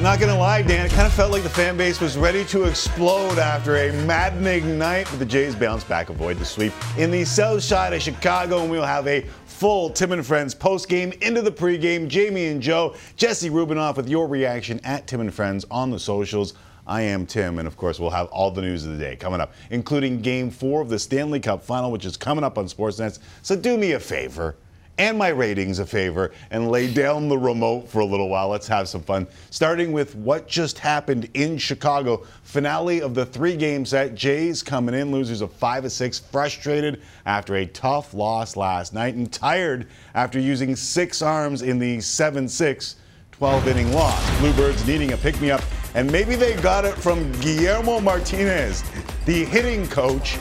Not gonna lie, Dan, it kind of felt like the fan base was ready to explode after a maddening night, but the Jays bounce back, avoid the sweep in the south side of Chicago, and we'll have a full Tim and Friends post game into the pregame. Jamie and Joe, Jesse Rubinoff with your reaction at Tim and Friends on the socials. I am Tim, and of course, we'll have all the news of the day coming up, including game four of the Stanley Cup final, which is coming up on Sportsnet. So do me a favor and my ratings a favor and lay down the remote for a little while. Let's have some fun. Starting with what just happened in Chicago. Finale of the three game set. Jays coming in, losers of five of six, frustrated after a tough loss last night and tired after using six arms in the 7 6 12 inning loss. Bluebirds needing a pick me up, and maybe they got it from Guillermo Martinez, the hitting coach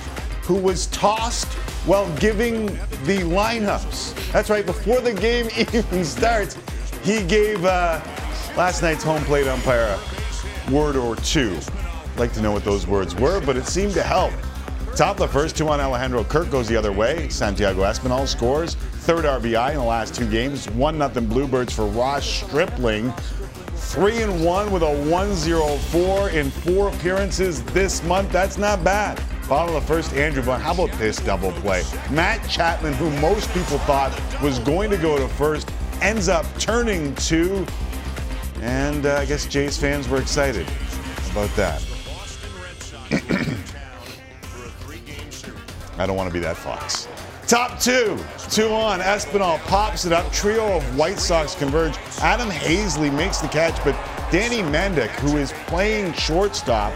who was tossed while giving the lineups. That's right, before the game even starts, he gave uh, last night's home plate umpire a word or two. Like to know what those words were, but it seemed to help. Top the first two on Alejandro Kirk goes the other way. Santiago Espinal scores third RBI in the last two games. One nothing Bluebirds for Ross Stripling. Three and one with a 104 in four appearances this month. That's not bad. Of the first, Andrew Vaughn. How about this double play? Matt Chapman, who most people thought was going to go to first, ends up turning to, and uh, I guess Jays fans were excited about that. I don't want to be that fox. Top two, two on. Espinal pops it up. Trio of White Sox converge. Adam Haseley makes the catch, but Danny Mendick, who is playing shortstop,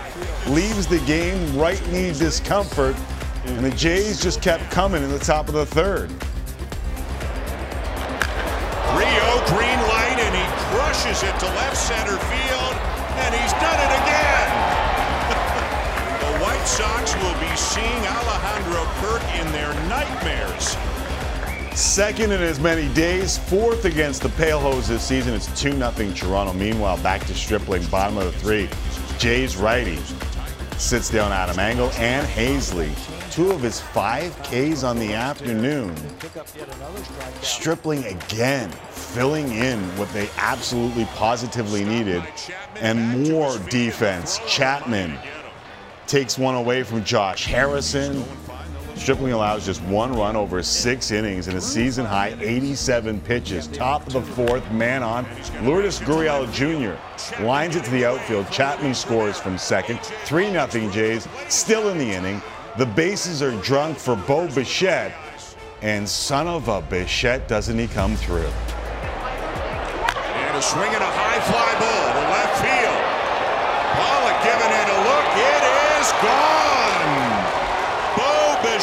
leaves the game right knee discomfort, and the Jays just kept coming in the top of the third. Rio green light, and he crushes it to left center field, and he's done it again. the White Sox will be seeing Alejandro Kirk in their nightmares. Second in as many days, fourth against the Pale Hose this season. It's 2 0 Toronto. Meanwhile, back to Stripling, bottom of the three. Jays righty sits down Adam Engel and Haseley. Two of his five Ks on the afternoon. Stripling again, filling in what they absolutely positively needed. And more defense. Chapman takes one away from Josh Harrison. Stripling allows just one run over six innings and a season high 87 pitches. Top of the fourth, man on. Lourdes Gurriel Jr. lines it to the outfield. Chapman scores from second. 3 0 Jays, still in the inning. The bases are drunk for Bo Bichette. And son of a Bichette, doesn't he come through? And a swing and a high fly ball to left field. Pollock giving it a look. It is gone.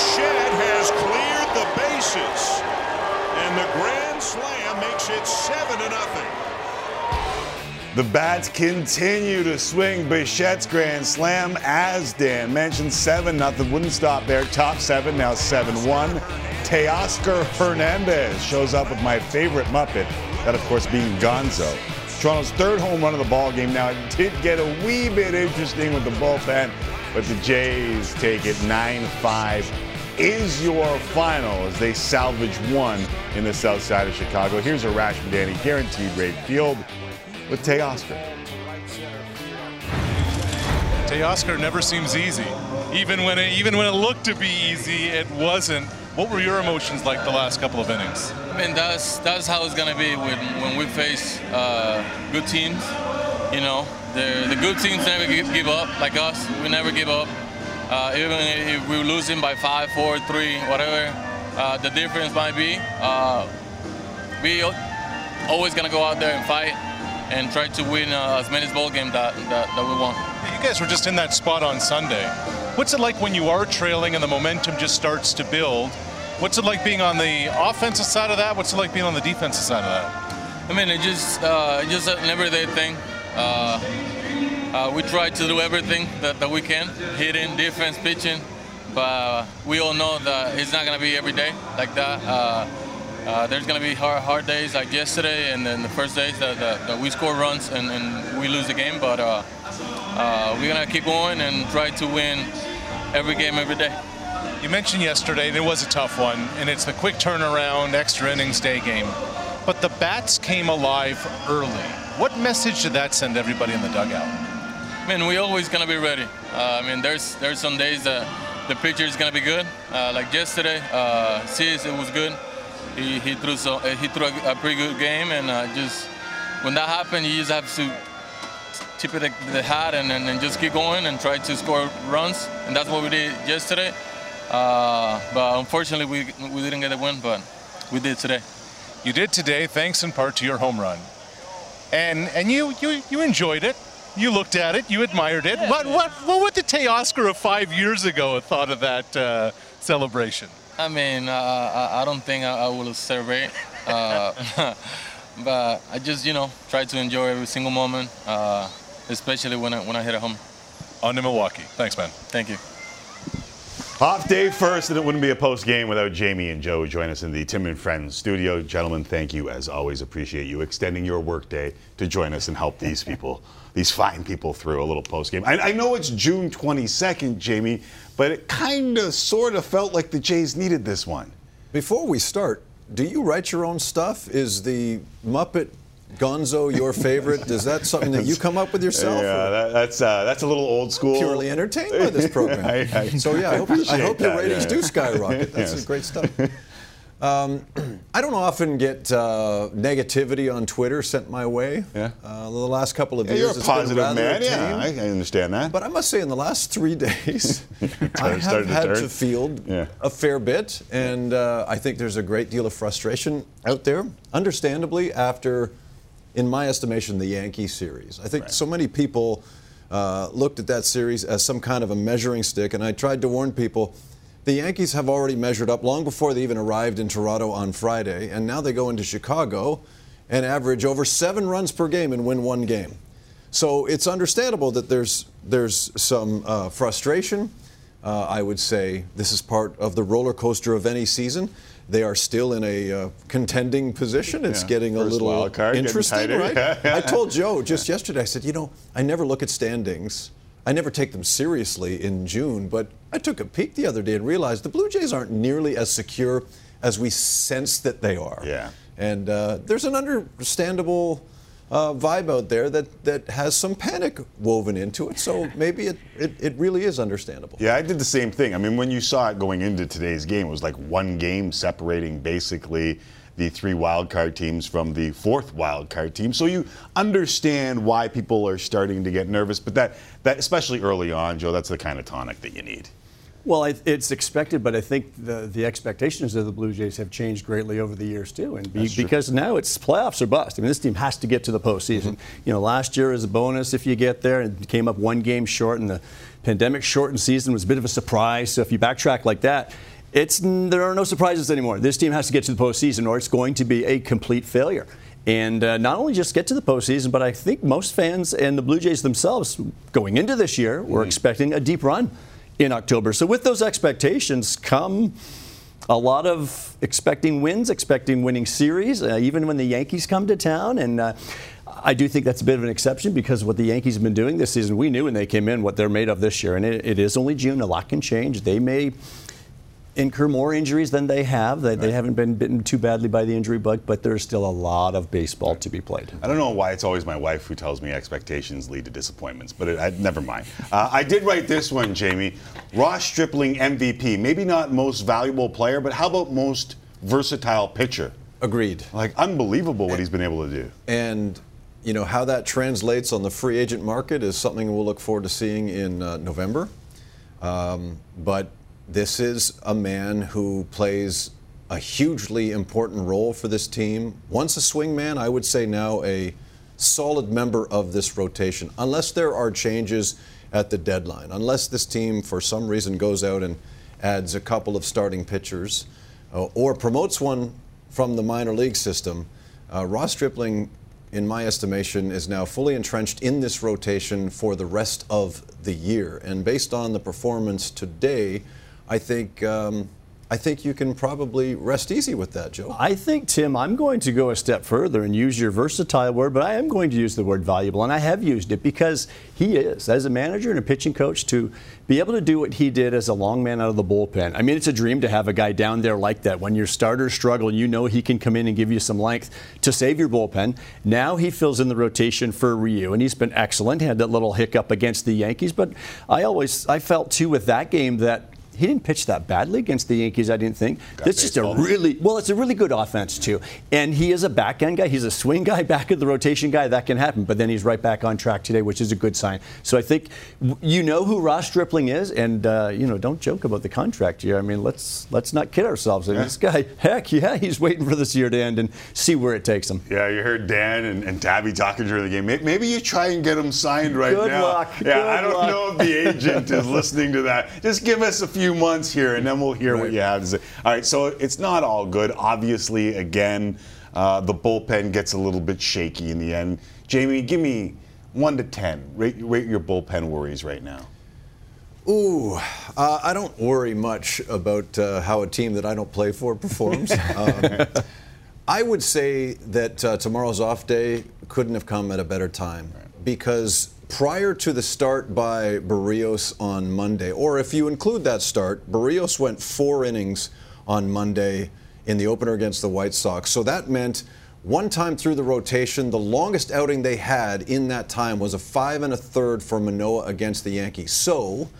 Bichette has cleared the bases. And the grand slam makes it 7 to nothing. The bats continue to swing. Bichette's grand slam, as Dan mentioned, 7 nothing. Wouldn't stop there. Top seven, now 7 1. Teoscar Hernandez shows up with my favorite Muppet, that of course being Gonzo. Toronto's third home run of the ball game. Now, it did get a wee bit interesting with the bullpen, but the Jays take it 9 5. Is your final as they salvage one in the south side of Chicago. Here's Arash Madani, guaranteed rate field with Teoscar. Tay Teoscar never seems easy. Even when it even when it looked to be easy, it wasn't. What were your emotions like the last couple of innings? I mean, that's that's how it's gonna be when when we face uh, good teams. You know, the the good teams never give, give up like us. We never give up. Uh, even if we're losing by five, four, three, whatever uh, the difference might be, uh, we always gonna go out there and fight and try to win uh, as many ball games that, that that we want. You guys were just in that spot on Sunday. What's it like when you are trailing and the momentum just starts to build? What's it like being on the offensive side of that? What's it like being on the defensive side of that? I mean, it just uh, just an everyday thing. Uh, uh, we try to do everything that, that we can, hitting, defense, pitching, but uh, we all know that it's not going to be every day like that. Uh, uh, there's going to be hard, hard days like yesterday and then the first days that, that, that we score runs and, and, we lose the game, but uh, we're going to keep going and try to win every game every day. You mentioned yesterday, and it was a tough one, and it's the quick turnaround, extra innings day game. but the bats came alive early. What message did that send everybody in the dugout? Mean, we're always gonna be ready. Uh, I mean, there's there's some days that the pitcher is gonna be good. Uh, like yesterday, uh, Cease, it was good. He, he threw so uh, he threw a, a pretty good game, and uh, just when that happened, you just have to tip it the, the hat and, and, and just keep going and try to score runs, and that's what we did yesterday. Uh, but unfortunately, we we didn't get the win, but we did today. You did today, thanks in part to your home run, and and you you you enjoyed it. You looked at it, you admired it. what what what would the Teoscar of five years ago have thought of that uh, celebration? I mean, uh, I, I don't think I, I will celebrate, uh, but I just you know try to enjoy every single moment, uh, especially when I when I hit a home. On to Milwaukee. Thanks, man. Thank you. Off day first, and it wouldn't be a post game without Jamie and Joe join us in the Tim and Friends studio. Gentlemen, thank you as always. Appreciate you extending your workday to join us and help these people, these fine people, through a little post game. I, I know it's June 22nd, Jamie, but it kind of, sort of felt like the Jays needed this one. Before we start, do you write your own stuff? Is the Muppet Gonzo your favorite? Is that something that you come up with yourself? Yeah, that, that's uh, that's a little old school. Purely entertained by this program. I- I so yeah, I hope, I hope your ratings yeah. do skyrocket. That's Yes. great stuff. Um, I don't often get uh, negativity on Twitter sent my way. Yeah. Uh, the last couple of Yeah, years, you're a it's positive man. Yeah. I, I understand that. But I must say, in the last three days, I have started to had to field Yeah. a fair bit, and uh, I think there's a great deal of frustration out there, understandably, after, in my estimation, the Yankee series. I think Right. so many people uh, looked at that series as some kind of a measuring stick, and I tried to warn people. The Yankees have already measured up long before they even arrived in Toronto on Friday, and now they go into Chicago and average over seven runs per game and win one game. So it's understandable that there's there's some uh, frustration. Uh, I would say this is part of the roller coaster of any season. They are still in a uh, contending position. It's Yeah. getting a little wild card, interesting, right? I told Joe just yesterday. I said, you know, I never look at standings. I never take them seriously in June, but I took a peek the other day and realized the Blue Jays aren't nearly as secure as we sense that they are. Yeah. And uh, there's an understandable uh, vibe out there that, that has some panic woven into it. So maybe it, it, it really is understandable. Yeah, I did the same thing. I mean, when you saw it going into today's game, it was like one game separating basically the three wild card teams from the fourth wild card team. So you understand why people are starting to get nervous, but that that especially early on, Joe, that's the kind of tonic that you need. Well, it's expected, but I think the, the expectations of the Blue Jays have changed greatly over the years too, and be, because now it's playoffs or bust. I mean, this team has to get to the postseason. Mm-hmm. You know, last year is a bonus if you get there, and came up one game short, and the pandemic shortened season was a bit of a surprise. So if you backtrack like that, it's there are no surprises anymore. This team has to get to the postseason, or it's going to be a complete failure. And uh, not only just get to the postseason, but I think most fans and the Blue Jays themselves, going into this year, were expecting a deep run in October. So with those expectations come a lot of expecting wins, expecting winning series, uh, even when the Yankees come to town. And uh, I do think that's a bit of an exception because what the Yankees have been doing this season, we knew when they came in what they're made of this year. And it, it is only June, a lot can change. They may incur more injuries than they have. They, they haven't been bitten too badly by the injury bug, but there's still a lot of baseball to be played. I don't know why it's always my wife who tells me expectations lead to disappointments, but it, I, never mind. Uh, I did write this one, Jamie. Ross Stripling MVP. Maybe not most valuable player, but how about most versatile pitcher? Agreed. Like unbelievable what he's been able to do. And you know how that translates on the free agent market is something we'll look forward to seeing in uh, November. Um, but this is a man who plays a hugely important role for this team. Once a swing man, I would say now a solid member of this rotation, unless there are changes at the deadline. Unless this team, for some reason, goes out and adds a couple of starting pitchers uh, or promotes one from the minor league system, uh, Ross Stripling, in my estimation, is now fully entrenched in this rotation for the rest of the year. And based on the performance today, I think um, I think you can probably rest easy with that, Joe. I think, Tim, I'm going to go a step further and use your versatile word, but I am going to use the word valuable, and I have used it because he is, as a manager and a pitching coach, to be able to do what he did as a long man out of the bullpen. I mean, it's a dream to have a guy down there like that. When your starters struggle, you know he can come in and give you some length to save your bullpen. Now he fills in the rotation for Ryu, and he's been excellent. He had that little hiccup against the Yankees, but I always I felt too with that game that he didn't pitch that badly against the Yankees, I didn't think. Got That's just a really well, it's a really good offense too. And he is a back end guy. He's a swing guy, back of the rotation guy. That can happen. But then he's right back on track today, which is a good sign. So I think you know who Ross Stripling is, and uh, you know don't joke about the contract year. I mean, let's let's not kid ourselves. I mean, this guy, heck yeah, he's waiting for this year to end and see where it takes him. Yeah, you heard Dan and, and Tabby talking during the game. Maybe you try and get him signed right Good now. luck. Yeah, Good I don't luck. know if the agent is listening to that. Just give us a few months here, and then we'll hear what you have to say. All right, so it's not all good. Obviously, again, uh, the bullpen gets a little bit shaky in the end. Jamie, give me one to ten. Rate, rate your bullpen worries right now. Ooh, uh, I don't worry much about uh, how a team that I don't play for performs. um, I would say that uh, tomorrow's off day couldn't have come at a better time because prior to the start by Berrios on Monday, or if you include that start, Berrios went four innings on Monday in the opener against the White Sox. So that meant one time through the rotation, the longest outing they had in that time was a five and a third for Manoah against the Yankees. So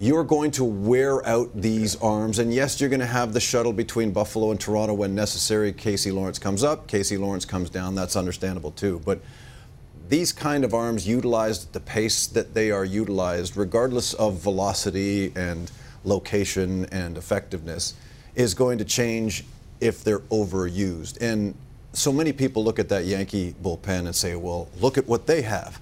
you're going to wear out these arms. And yes, you're going to have the shuttle between Buffalo and Toronto when necessary. Casey Lawrence comes up, Casey Lawrence comes down. That's understandable too. But these kind of arms utilized at the pace that they are utilized, regardless of velocity and location and effectiveness, is going to change if they're overused. And so many people look at that Yankee bullpen and say, well, look at what they have.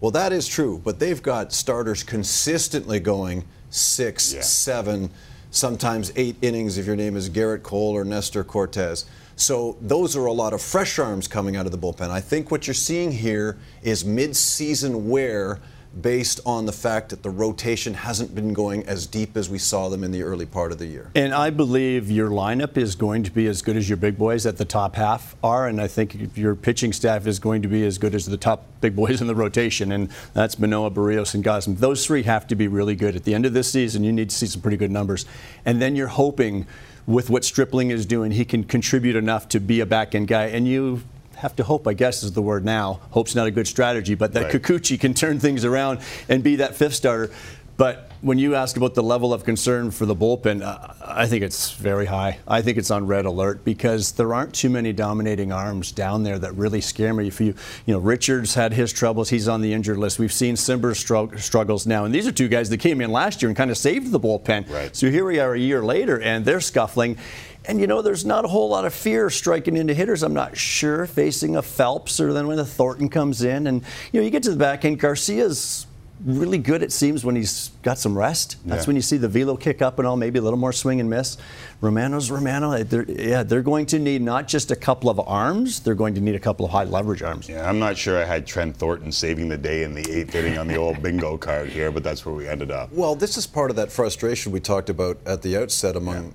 Well, that is true, but they've got starters consistently going six, Yeah. seven, sometimes eight innings if your name is Gerrit Cole or Nestor Cortes. So those are a lot of fresh arms coming out of the bullpen. I think what you're seeing here is mid-season wear based on the fact that the rotation hasn't been going as deep as we saw them in the early part of the year. And I believe your lineup is going to be as good as your big boys at the top half are, and I think your pitching staff is going to be as good as the top big boys in the rotation, and that's Manoah, Berrios, and Gausman. Those three have to be really good. At the end of this season, you need to see some pretty good numbers. And then you're hoping with what Stripling is doing, he can contribute enough to be a back end guy, and you have to hope, I guess is the word now. Hope's not a good strategy, but that Right. Kikuchi can turn things around and be that fifth starter. But when you ask about the level of concern for the bullpen, uh, I think it's very high. I think it's on red alert because there aren't too many dominating arms down there that really scare me. If you, you know, Richards had his troubles; he's on the injured list. We've seen Cimber's strugg- struggles now, and these are two guys that came in last year and kind of saved the bullpen. Right. So here we are a year later, and they're scuffling. And you know, there's not a whole lot of fear striking into hitters. I'm not sure facing a Phelps or then when the Thornton comes in, and you know, you get to the back end. Garcia's really good. It seems when he's got some rest. That's Yeah. when you see the velo kick up and all, maybe a little more swing and miss. Romano's Romano. Eh, they're, yeah, they're going to need not just a couple of arms. They're going to need a couple of high leverage arms. Yeah, I'm not sure I had Trent Thornton saving the day in the eighth inning on the old bingo card here, but that's where we ended up. Well, this is part of that frustration we talked about at the outset among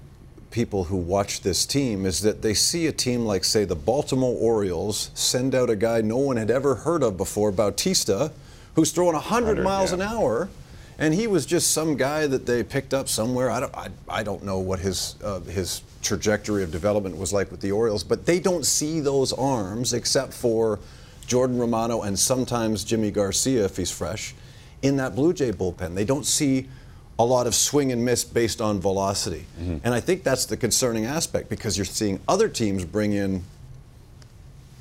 people who watch this team is that they see a team like, say, the Baltimore Orioles send out a guy no one had ever heard of before, Bautista, who's throwing 100 100, miles yeah. an hour. And he was just some guy that they picked up somewhere. I don't, I, I don't know what his uh, his trajectory of development was like with the Orioles, but they don't see those arms except for Jordan Romano and sometimes Yimi Garcia if he's fresh in that Blue Jay bullpen. They don't see a lot of swing and miss based on velocity. And I think that's the concerning aspect because you're seeing other teams bring in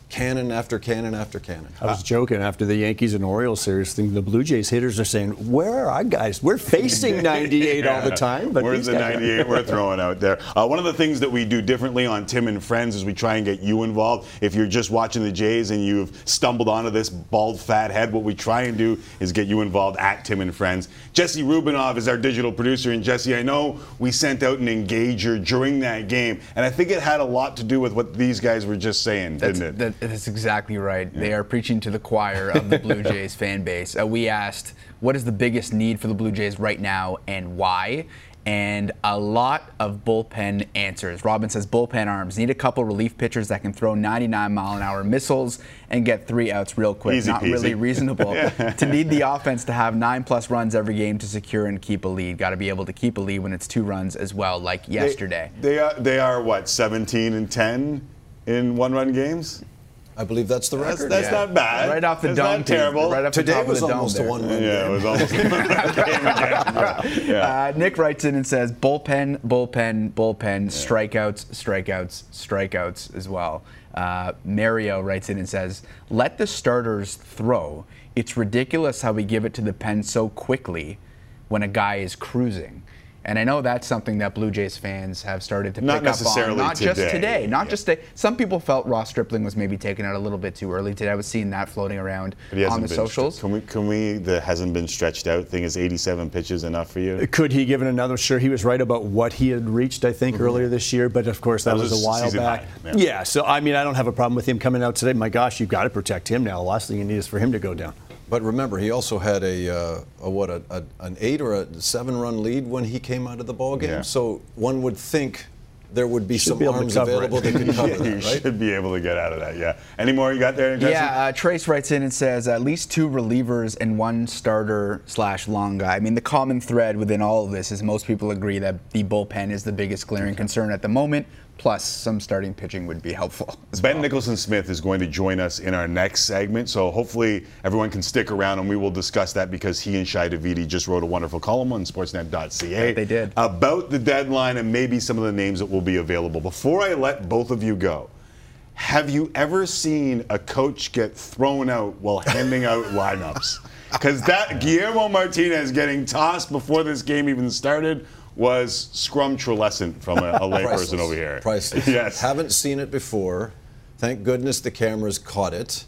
cannon after cannon after cannon. I was joking after the Yankees and Orioles series thing. The Blue Jays hitters are saying, "Where are our guys? We're facing 98 all the time." But Where's the 98 we're throwing out there? Uh, one of the things that we do differently on Tim and Friends is we try and get you involved. If you're just watching the Jays and you've stumbled onto this bald fat head, what we try and do is get you involved at Tim and Friends. Jesse Rubinoff is our digital producer, and Jesse, I know we sent out an engager during that game, and I think it had a lot to do with what these guys were just saying, That's, didn't it? that, that's exactly right. They are preaching to the choir of the Blue Jays fan base. Uh, we asked, what is the biggest need for the Blue Jays right now and why? And a lot of bullpen answers. Robin says bullpen arms need a couple relief pitchers that can throw 99 mile an hour missiles and get three outs real quick. Easy Not peasy. really reasonable to need the offense to have nine plus runs every game to secure and keep a lead. Got to be able to keep a lead when it's two runs as well, like They- yesterday. They, are they are what 17 and 10 in one-run games. I believe that's the That's, record. that's Yeah. not bad. Right off the That's dome, not terrible. Right off the Today top was of the dome almost a one-run yeah, game. it was almost a one-run game again. Yeah. Uh, Nick writes in and says bullpen, bullpen, bullpen, strikeouts, strikeouts, strikeouts as well. Uh, Mario writes in and says, let the starters throw. It's ridiculous how we give it to the pen so quickly when a guy is cruising. And I know that's something that Blue Jays fans have started to Not pick necessarily up on. Not just today. today, not Yeah. just today. Some people felt Ross Stripling was maybe taken out a little bit too early today. I was seeing that floating around But he hasn't on the been socials. stre- Can we? Can we? The hasn't been stretched out thing. Is 87 pitches enough for you? Could he give it another? Sure, he was right about what he had reached, I think, mm-hmm. earlier this year. But of course, that, That was, was a while back. high, yeah. Yeah. So I mean, I don't have a problem with him coming out today. My gosh, you've got to protect him now. The last thing you need is for him to go down. But remember, he also had a, uh, a what a, a, an eight or a seven-run lead when he came out of the ball game. Yeah. So one would think there would be Should some be arms cover it. available that could cover you that, right? should be able to get out of that. Yeah. Any more you got there? Jesse? Yeah, uh, Trace writes in and says at least two relievers and one starter slash long guy. I mean, the common thread within all of this is most people agree that the bullpen is the biggest glaring concern at the moment. Plus, some starting pitching would be helpful. Ben well. Nicholson Smith is going to join us in our next segment, so hopefully everyone can stick around and we will discuss that because he and Shi Davidi just wrote a wonderful column on Sportsnet.ca. They did. About the deadline and maybe some of the names that will be available. Before I let both of you go, have you ever seen a coach get thrown out while handing out lineups? Because that Guillermo Martinez getting tossed before this game even started was scrumtrulescent from a, a layperson over here. Priceless. Yes. Haven't seen it before. Thank goodness the cameras caught it.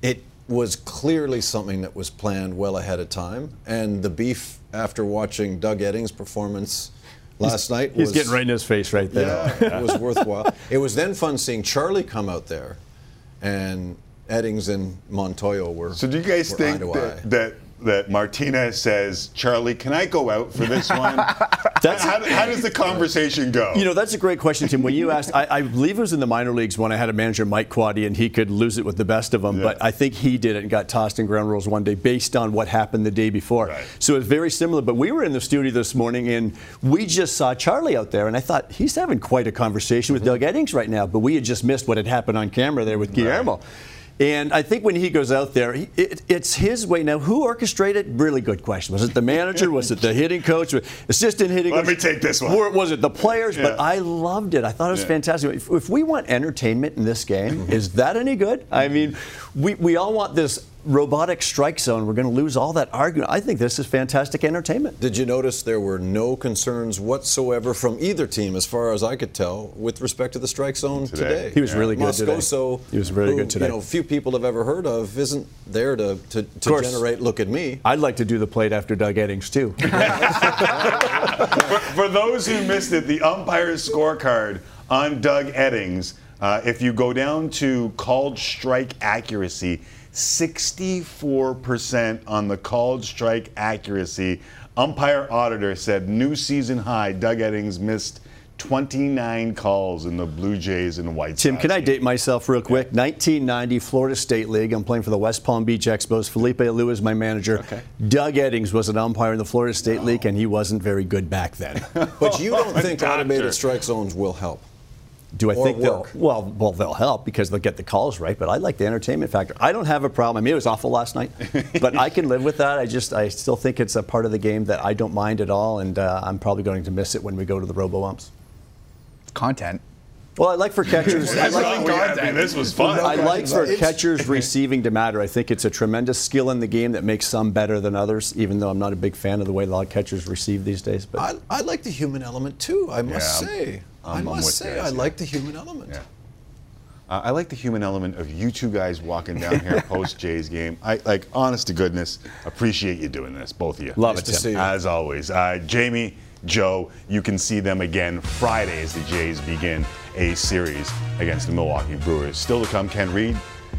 It was clearly something that was planned well ahead of time. And the beef after watching Doug Eddings' performance last night He's was getting right in his face right there. yeah, it was worthwhile. It was then fun seeing Charlie come out there, and Eddings and Montoyo were. So do you guys think that, that that Martina says, Charlie, can I go out for this one? That's- how, how does the conversation go? You know, that's a great question, Tim. When you asked, I, I believe it was in the minor leagues when I had a manager, Mike Quaddy, and he could lose it with the best of them. Yeah. But I think he did it and got tossed in ground rules one day based on what happened the day before. Right. So it's very similar. But we were in the studio this morning and we just saw Charlie out there, and I thought he's having quite a conversation with mm-hmm. Doug Eddings right now. But we had just missed what had happened on camera there with Guillermo. And I think when he goes out there, he, it, it's his way. Now, who orchestrated? Really good question. Was it the manager? was it the hitting coach? Assistant hitting Let coach? me take this one. Or was it the players? But I loved it. I thought it was Yeah. fantastic. If, if we want entertainment in this game, is that any good? I mean, we, we all want this robotic strike zone. We're going to lose all that argument. I think this is fantastic entertainment. Did you notice there were no concerns whatsoever from either team, as far as I could tell, with respect to the strike zone Today. today? He was really good today. Moscoso, He was really who, good today. You know, few people have ever heard of, isn't there to, to, to course. generate "look at me." I'd like to do the plate after Doug Eddings, too. for, for those who missed it, the umpire's scorecard on Doug Eddings, uh, if you go down to called strike accuracy, 64% on the called strike accuracy. Umpire auditor said new season high. Doug Eddings missed 29 calls in the Blue Jays and White Sox. Tim, can I date myself real quick? 1990 Florida State League. I'm playing for the West Palm Beach Expos. Felipe Alou is my manager. Okay. Doug Eddings was an umpire in the Florida State League, and he wasn't very good back then. But you don't oh, think automated strike zones will help? Do I Or think they'll well, well they'll help because they'll get the calls right, but I like the entertainment factor. I don't have a problem. I mean, it was awful last night, but I can live with that. I just I still think it's a part of the game that I don't mind at all, and uh, I'm probably going to miss it when we go to the Robo Umps. Content. Well, I like for catchers. I like, all. I mean, this was fun. I like for catchers receiving to matter. I think it's a tremendous skill in the game that makes some better than others. Even though I'm not a big fan of the way a lot of catchers receive these days, but I, I like the human element too. I must Yeah, say. I I'm- I'm must with say, you, I yeah. like the human element. Yeah. Uh, I like the human element of you two guys walking down here post Jays game. I like, honest to goodness, appreciate you doing this, both of you. Love Nice it, to see you. As always, uh, Jamie, Joe, you can see them again Friday as the Jays begin a series against the Milwaukee Brewers. Still to come, Ken Reid,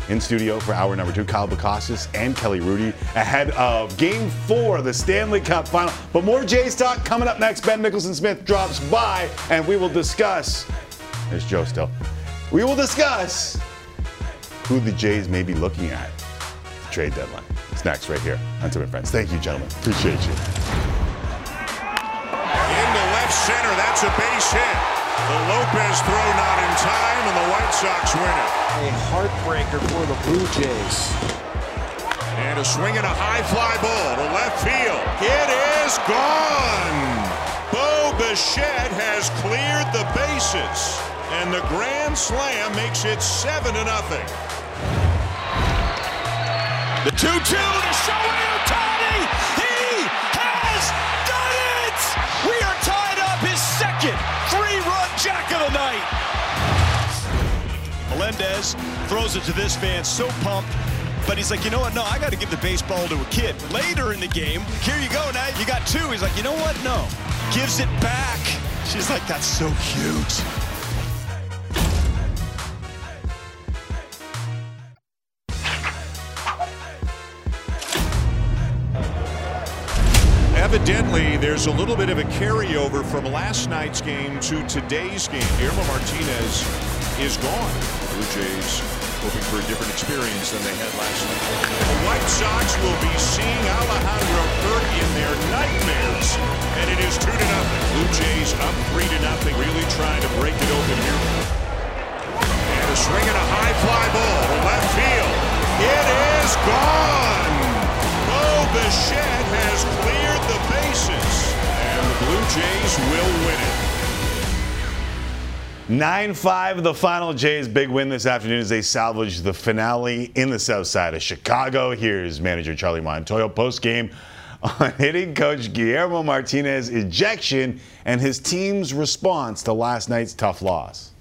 in studio for hour number two. Kyle Bukauskas and Kelly Hrudey ahead of game four of the Stanley Cup final. But more Jays talk coming up next. Ben Nicholson Smith drops by and we will discuss. There's Joe still. We will discuss who the Jays may be looking at the trade deadline. It's next right here on Tim and Friends. Thank you, gentlemen. Appreciate you. Into left center, that's a base hit. The Lopez throw not in time, and the White Sox win it. A heartbreaker for the Blue Jays. And a swing and a high fly ball to left field. It is gone. Bo Bichette has cleared the bases, and the grand slam makes it seven to nothing. The 2 2 to Shohei Ohtani. He has of the night. Melendez throws it to this fan, so pumped. But he's like, you know what? No, I got to give the baseball to a kid. Later in the game, here you go. Now you got two. He's like, you know what? No. Gives it back. She's like, that's so cute. Evidently, there's a little bit of a carryover from last night's game to today's game. Guillermo Martinez is gone. Blue Jays hoping for a different experience than they had last night. The White Sox will be seeing Alejandro Kirk in their nightmares, and it is two to nothing. Blue Jays up three to nothing, really trying to break it open here. And a swing and a high fly ball to left field. It is gone. Bichette has cleared the bases, and the Blue Jays will win it. 9 5, the final Jays' big win this afternoon as they salvage the finale in the south side of Chicago. Here's manager Charlie Montoyo post game on hitting coach Guillermo Martinez ejection and his team's response to last night's tough loss.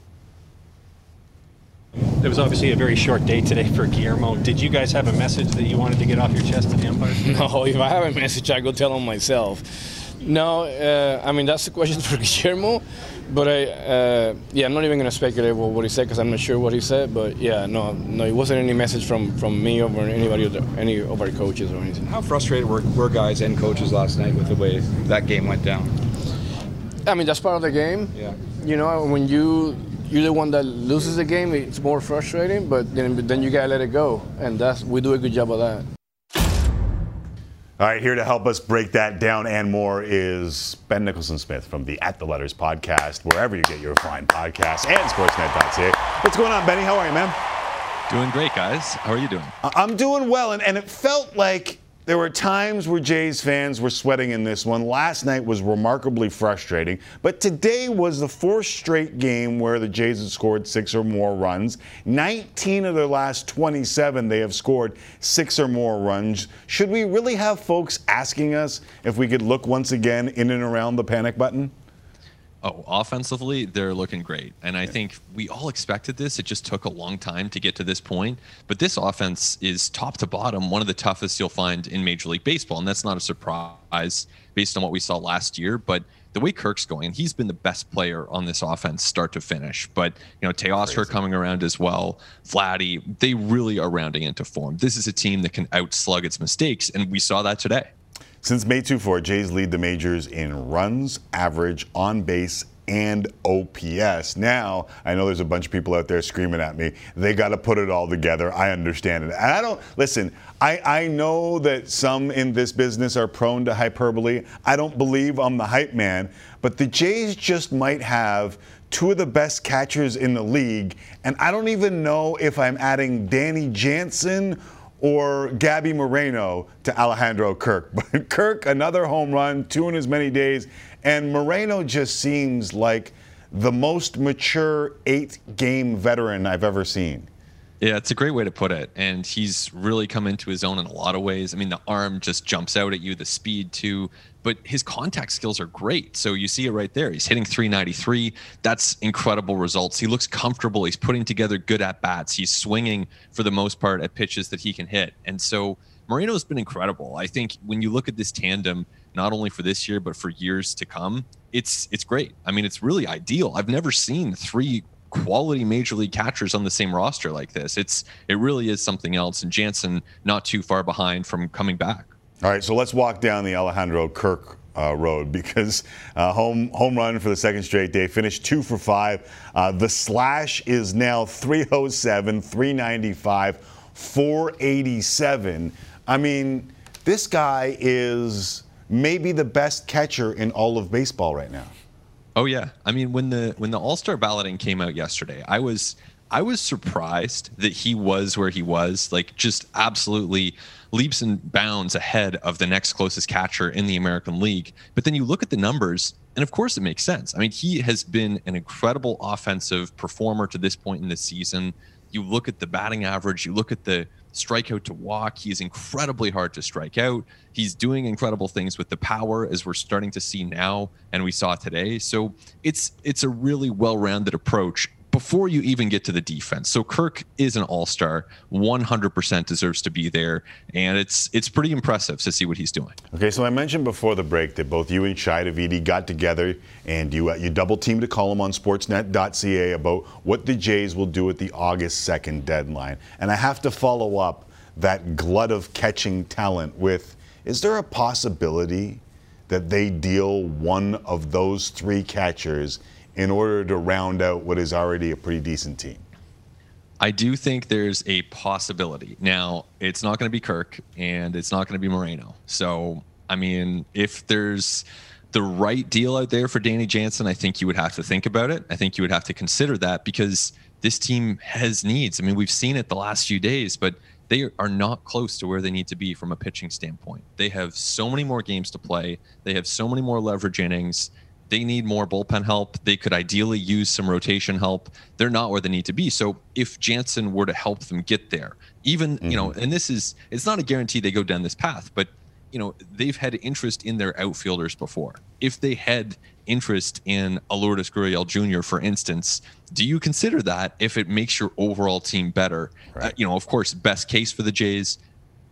It was obviously a very short day today for Guillermo. Did you guys have a message that you wanted to get off your chest to the umpires? No, if I have a message, I go tell them myself. No, uh, I mean that's a question for Guillermo, but I, uh, yeah, I'm not even gonna speculate what, what he said because I'm not sure what he said. But yeah, no, no, it wasn't any message from from me or anybody, of the, any of our coaches or anything. How frustrated were, were guys and coaches last night with the way that game went down? I mean that's part of the game. Yeah. You know, when you you're the one that loses the game, it's more frustrating. But then then you gotta let it go, and that's we do a good job of that. All right, here to help us break that down and more is Ben Nicholson Smith from the At the Letters podcast, wherever you get your fine podcasts, and Sportsnet.ca. What's going on, Benny? How are you, man? Doing great, guys. How are you doing? I'm doing well, and, and it felt like there were times where Jays fans were sweating in this one. Last night was remarkably frustrating, but today was the fourth straight game where the Jays had scored six or more runs. 19 of their last 27, they have scored six or more runs. Should we really have folks asking us if we could look once again in and around the panic button? Oh, offensively, they're looking great. And I think we all expected this. It just took a long time to get to this point. But this offense is top to bottom one of the toughest you'll find in Major League Baseball. And that's not a surprise based on what we saw last year. But the way Kirk's going, he's been the best player on this offense start to finish. But, you know, Teoscar coming around as well, Vladdy, they really are rounding into form. This is a team that can outslug its mistakes. And we saw that today. Since May 24, Jays lead the majors in runs, average, on base, and OPS. Now, I know there's a bunch of people out there screaming at me. They got to put it all together. I understand it. And I don't, listen, I, I know that some in this business are prone to hyperbole. I don't believe I'm the hype man, but the Jays just might have two of the best catchers in the league. And I don't even know if I'm adding Danny Jansen or Gabby Moreno to Alejandro Kirk. But Kirk, another home run, two in as many days. And Moreno just seems like the most mature eight game veteran I've ever seen. Yeah, it's a great way to put it. And he's really come into his own in a lot of ways. I mean, the arm just jumps out at you, the speed too, but his contact skills are great. So you see it right there. He's hitting 393. That's incredible results. He looks comfortable. He's putting together good at bats. He's swinging for the most part at pitches that he can hit. And so Moreno's been incredible. I think when you look at this tandem, not only for this year but for years to come, it's it's great. I mean, it's really ideal. I've never seen three quality major league catchers on the same roster like this. It's it really is something else. And Jansen not too far behind from coming back. All right, so let's walk down the Alejandro Kirk uh, road because uh, home home run for the second straight day, finished two for five. Uh, the slash is now 307, 395, 487. I mean, this guy is maybe the best catcher in all of baseball right now. Oh yeah, I mean when the when the All Star balloting came out yesterday, I was I was surprised that he was where he was, like just absolutely leaps and bounds ahead of the next closest catcher in the American League. But then you look at the numbers, and of course it makes sense. I mean, he has been an incredible offensive performer to this point in the season. You look at the batting average, you look at the strikeout to walk. He's incredibly hard to strike out. He's doing incredible things with the power as we're starting to see now and we saw today. So it's it's a really well-rounded approach before you even get to the defense. So Kirk is an all-star, 100% deserves to be there, and it's it's pretty impressive to see what he's doing. Okay, so I mentioned before the break that both you and Shi Davidi got together and you uh, you double teamed a column on Sportsnet.ca about what the Jays will do at the August 2nd deadline, and I have to follow up that glut of catching talent with: Is there a possibility that they deal one of those three catchers? In order to round out what is already a pretty decent team? I do think there's a possibility. Now, it's not going to be Kirk and it's not going to be Moreno. So, I mean, if there's the right deal out there for Danny Jansen, I think you would have to think about it. I think you would have to consider that because this team has needs. I mean, we've seen it the last few days, but they are not close to where they need to be from a pitching standpoint. They have so many more games to play, they have so many more leverage innings they need more bullpen help. They could ideally use some rotation help. They're not where they need to be. So if Jansen were to help them get there, even, mm-hmm. you know, mm-hmm. and this is, it's not a guarantee they go down this path, but, you know, they've had interest in their outfielders before. If they had interest in Lourdes Gurriel Jr., for instance, do you consider that if it makes your overall team better? Right. Uh, you know, of course, best case for the Jays,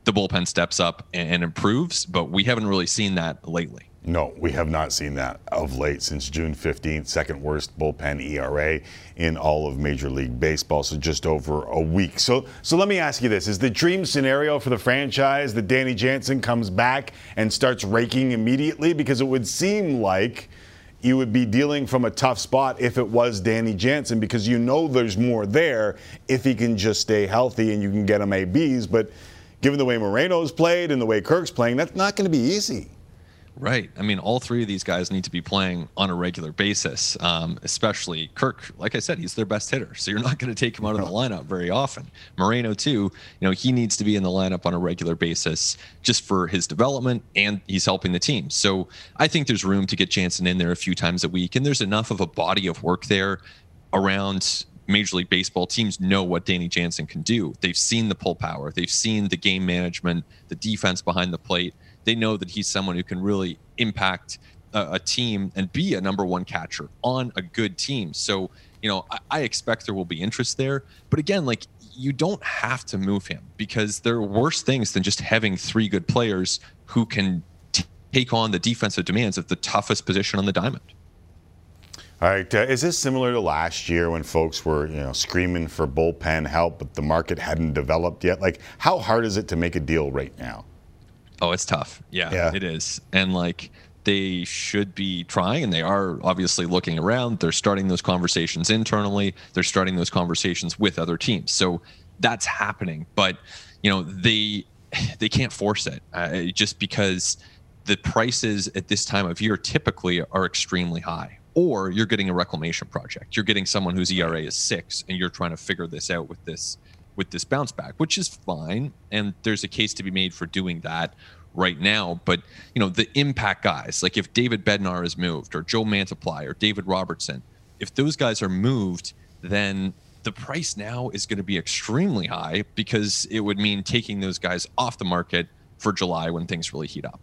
the bullpen steps up and improves, but we haven't really seen that lately. No, we have not seen that of late since June 15th, second worst bullpen ERA in all of Major League Baseball, so just over a week. So, so let me ask you this: Is the dream scenario for the franchise that Danny Jansen comes back and starts raking immediately? Because it would seem like you would be dealing from a tough spot if it was Danny Jansen, because you know there's more there if he can just stay healthy and you can get him ABs. But given the way Moreno's played and the way Kirk's playing, that's not going to be easy. Right. I mean, all three of these guys need to be playing on a regular basis, um, especially Kirk. Like I said, he's their best hitter, so you're not going to take him out of the lineup very often. Moreno, too, you know, he needs to be in the lineup on a regular basis just for his development, and he's helping the team. So I think there's room to get Jansen in there a few times a week, and there's enough of a body of work there around Major League Baseball teams know what Danny Jansen can do. They've seen the pull power, they've seen the game management, the defense behind the plate they know that he's someone who can really impact a, a team and be a number one catcher on a good team. So, you know, I, I expect there will be interest there. But again, like you don't have to move him because there are worse things than just having three good players who can t- take on the defensive demands of the toughest position on the diamond. All right, uh, is this similar to last year when folks were, you know, screaming for bullpen help, but the market hadn't developed yet? Like, how hard is it to make a deal right now? Oh, it's tough. Yeah, yeah, it is. And like they should be trying, and they are obviously looking around. They're starting those conversations internally. They're starting those conversations with other teams. So that's happening. But you know they they can't force it uh, just because the prices at this time of year typically are extremely high. Or you're getting a reclamation project. You're getting someone whose ERA is six, and you're trying to figure this out with this with this bounce back, which is fine. And there's a case to be made for doing that right now. But, you know, the impact guys, like if David Bednar is moved or Joe Mantiply or David Robertson, if those guys are moved, then the price now is going to be extremely high because it would mean taking those guys off the market for July when things really heat up.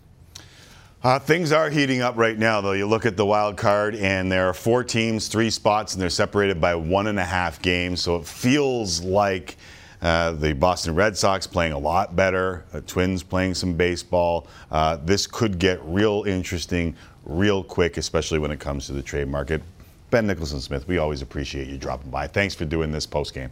Uh, things are heating up right now, though. You look at the wild card, and there are four teams, three spots, and they're separated by one and a half games. So it feels like uh, the Boston Red Sox playing a lot better, the Twins playing some baseball. Uh, this could get real interesting real quick, especially when it comes to the trade market. Ben Nicholson Smith, we always appreciate you dropping by. Thanks for doing this post game.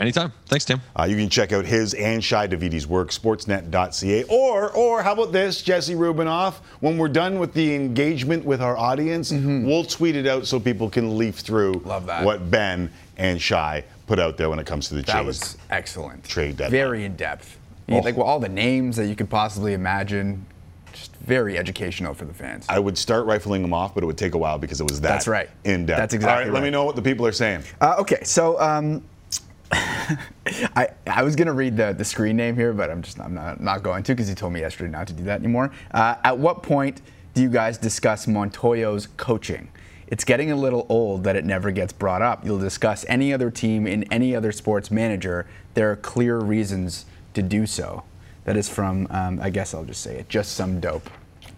Anytime. Thanks, Tim. Uh, you can check out his and Shi Davidi's work, sportsnet.ca. Or, or how about this, Jesse Rubinoff? When we're done with the engagement with our audience, we'll tweet it out so people can leaf through Mm-hmm. Love that. what Ben and Shi put out there when it comes to the That Jays was excellent. trade deadline. Very in depth. Oh. Like well, all the names that you could possibly imagine. Just very educational for the fans. I would start rifling them off, but it would take a while because it was that That's right. in depth. That's exactly All right, let me know what the people are saying. Uh, okay, so um, I I was gonna read the, the screen name here, but I'm just I'm not not going to because he told me yesterday not to do that anymore. Uh, at what point do you guys discuss Montoyo's coaching? It's getting a little old that it never gets brought up. You'll discuss any other team in any other sports manager. There are clear reasons to do so. That is from um, I guess I'll just say it. Just some dope.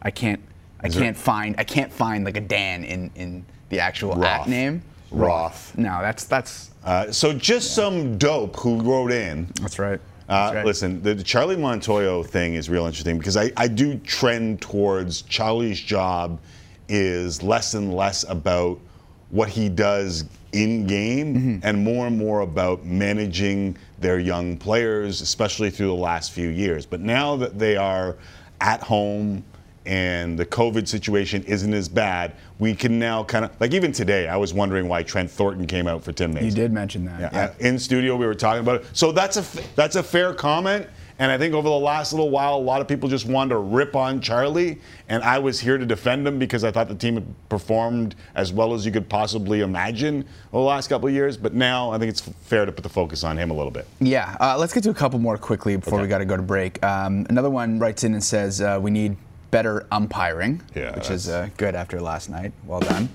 I can't I Is can't find I can't find like a Dan in in the actual Roth. name. Roth. No, that's that's Uh, so just some dope who wrote in. That's right. Uh, right. Listen, the, the Charlie Montoyo thing is real interesting because I, I do trend towards Charlie's job is less and less about what he does in game Mm-hmm. and more and more about managing their young players, especially through the last few years. But now that they are at home and the COVID situation isn't as bad, we can now kind of like even today. I was wondering why Trent Thornton came out for Tim Mayza. You did mention that. Yeah, Yeah. in studio we were talking about it. So that's a that's a fair comment. And I think over the last little while, a lot of people just wanted to rip on Charlie, and I was here to defend him because I thought the team had performed as well as you could possibly imagine over the last couple of years. But now I think it's fair to put the focus on him a little bit. Yeah, uh, let's get to a couple more quickly before we got to go to break. Um, another one writes in and says uh, we need better umpiring, Yeah, which is uh, good after last night. Well done.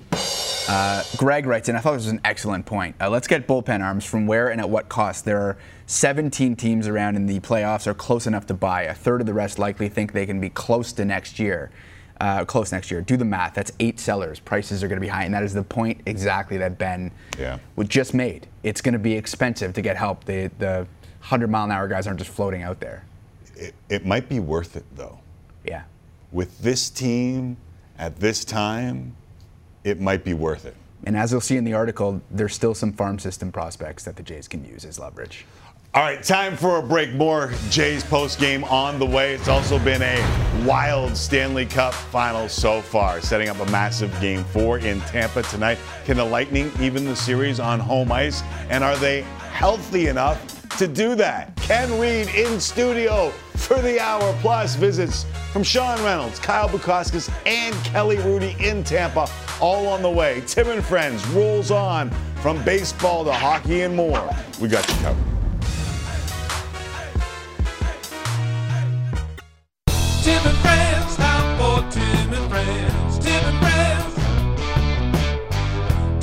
Uh, Greg writes in, I thought this was an excellent point. Uh, let's get bullpen arms from where and at what cost. There are 17 teams around in the playoffs are close enough to buy. A third of the rest likely think they can be close to next year. Uh, close next year. Do the math. That's eight sellers. Prices are going to be high, and that is the point exactly that Ben Yeah. would just made. It's going to be expensive to get help. The the 100 mile an hour guys aren't just floating out there. It, it might be worth it though. Yeah. With this team at this time, it might be worth it. And as you'll see in the article, there's still some farm system prospects that the Jays can use as leverage. All right, time for a break. More Jays post game on the way. It's also been a wild Stanley Cup final so far, setting up a massive game four in Tampa tonight. Can the Lightning even the series on home ice? And are they healthy enough to do that? Ken Reid in studio for the hour plus visits from Sean Reynolds, Kyle Bukauskas, and Kelly Hrudey in Tampa, all on the way. Tim and Friends rolls on from baseball to hockey and more. We got you covered. Tim and Friends, time for Tim and Friends. Tim and Friends.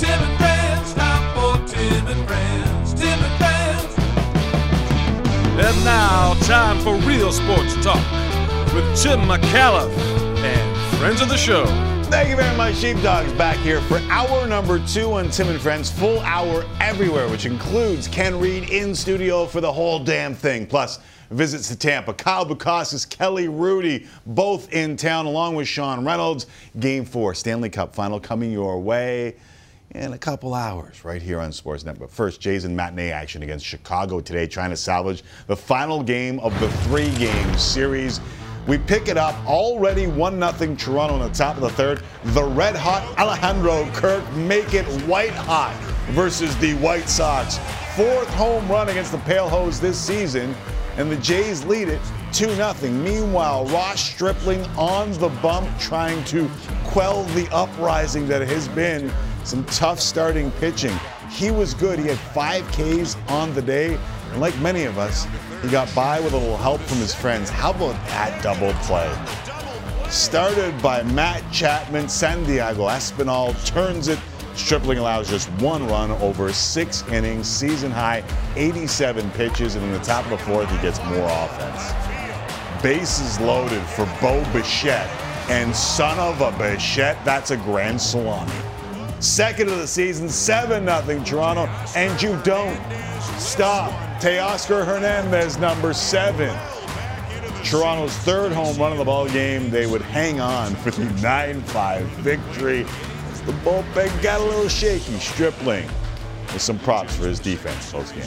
Tim and Friends, time for Tim and Friends. Tim and Friends. And now, time for real sports talk with Tim McAuliffe and friends of the show. Thank you very much, Sheepdogs. Back here for hour number two on Tim and Friends. Full hour everywhere, which includes Ken Reid in studio for the whole damn thing. Plus, visits to Tampa. Kyle Bukauskas, Kelly Hrudey, both in town, along with Sean Reynolds. Game four, Stanley Cup final coming your way in a couple hours right here on Sportsnet. But first, Jays and matinee action against Chicago today, trying to salvage the final game of the three game series. We pick it up already 1 0 Toronto in the top of the third. The red hot Alejandro Kirk make it white hot versus the White Sox. Fourth home run against the Pale Hose this season, and the Jays lead it 2 0. Meanwhile, Ross Stripling on the bump trying to quell the uprising that has been some tough starting pitching. He was good. He had five Ks on the day. And like many of us, he got by with a little help from his friends. How about that double play? Started by Matt Chapman, Santiago Espinal turns it. Stripling allows just one run over six innings, season high 87 pitches, and in the top of the fourth, he gets more offense. Bases loaded for Bo Bichette, and son of a Bichette, that's a grand salami. Second of the season, 7 0 Toronto, and you don't stop. Teoscar Hernandez, number seven. Toronto's third home run of the ball game. They would hang on for the 9 5 victory. The bullpen got a little shaky. Stripling with some props for his defense post game.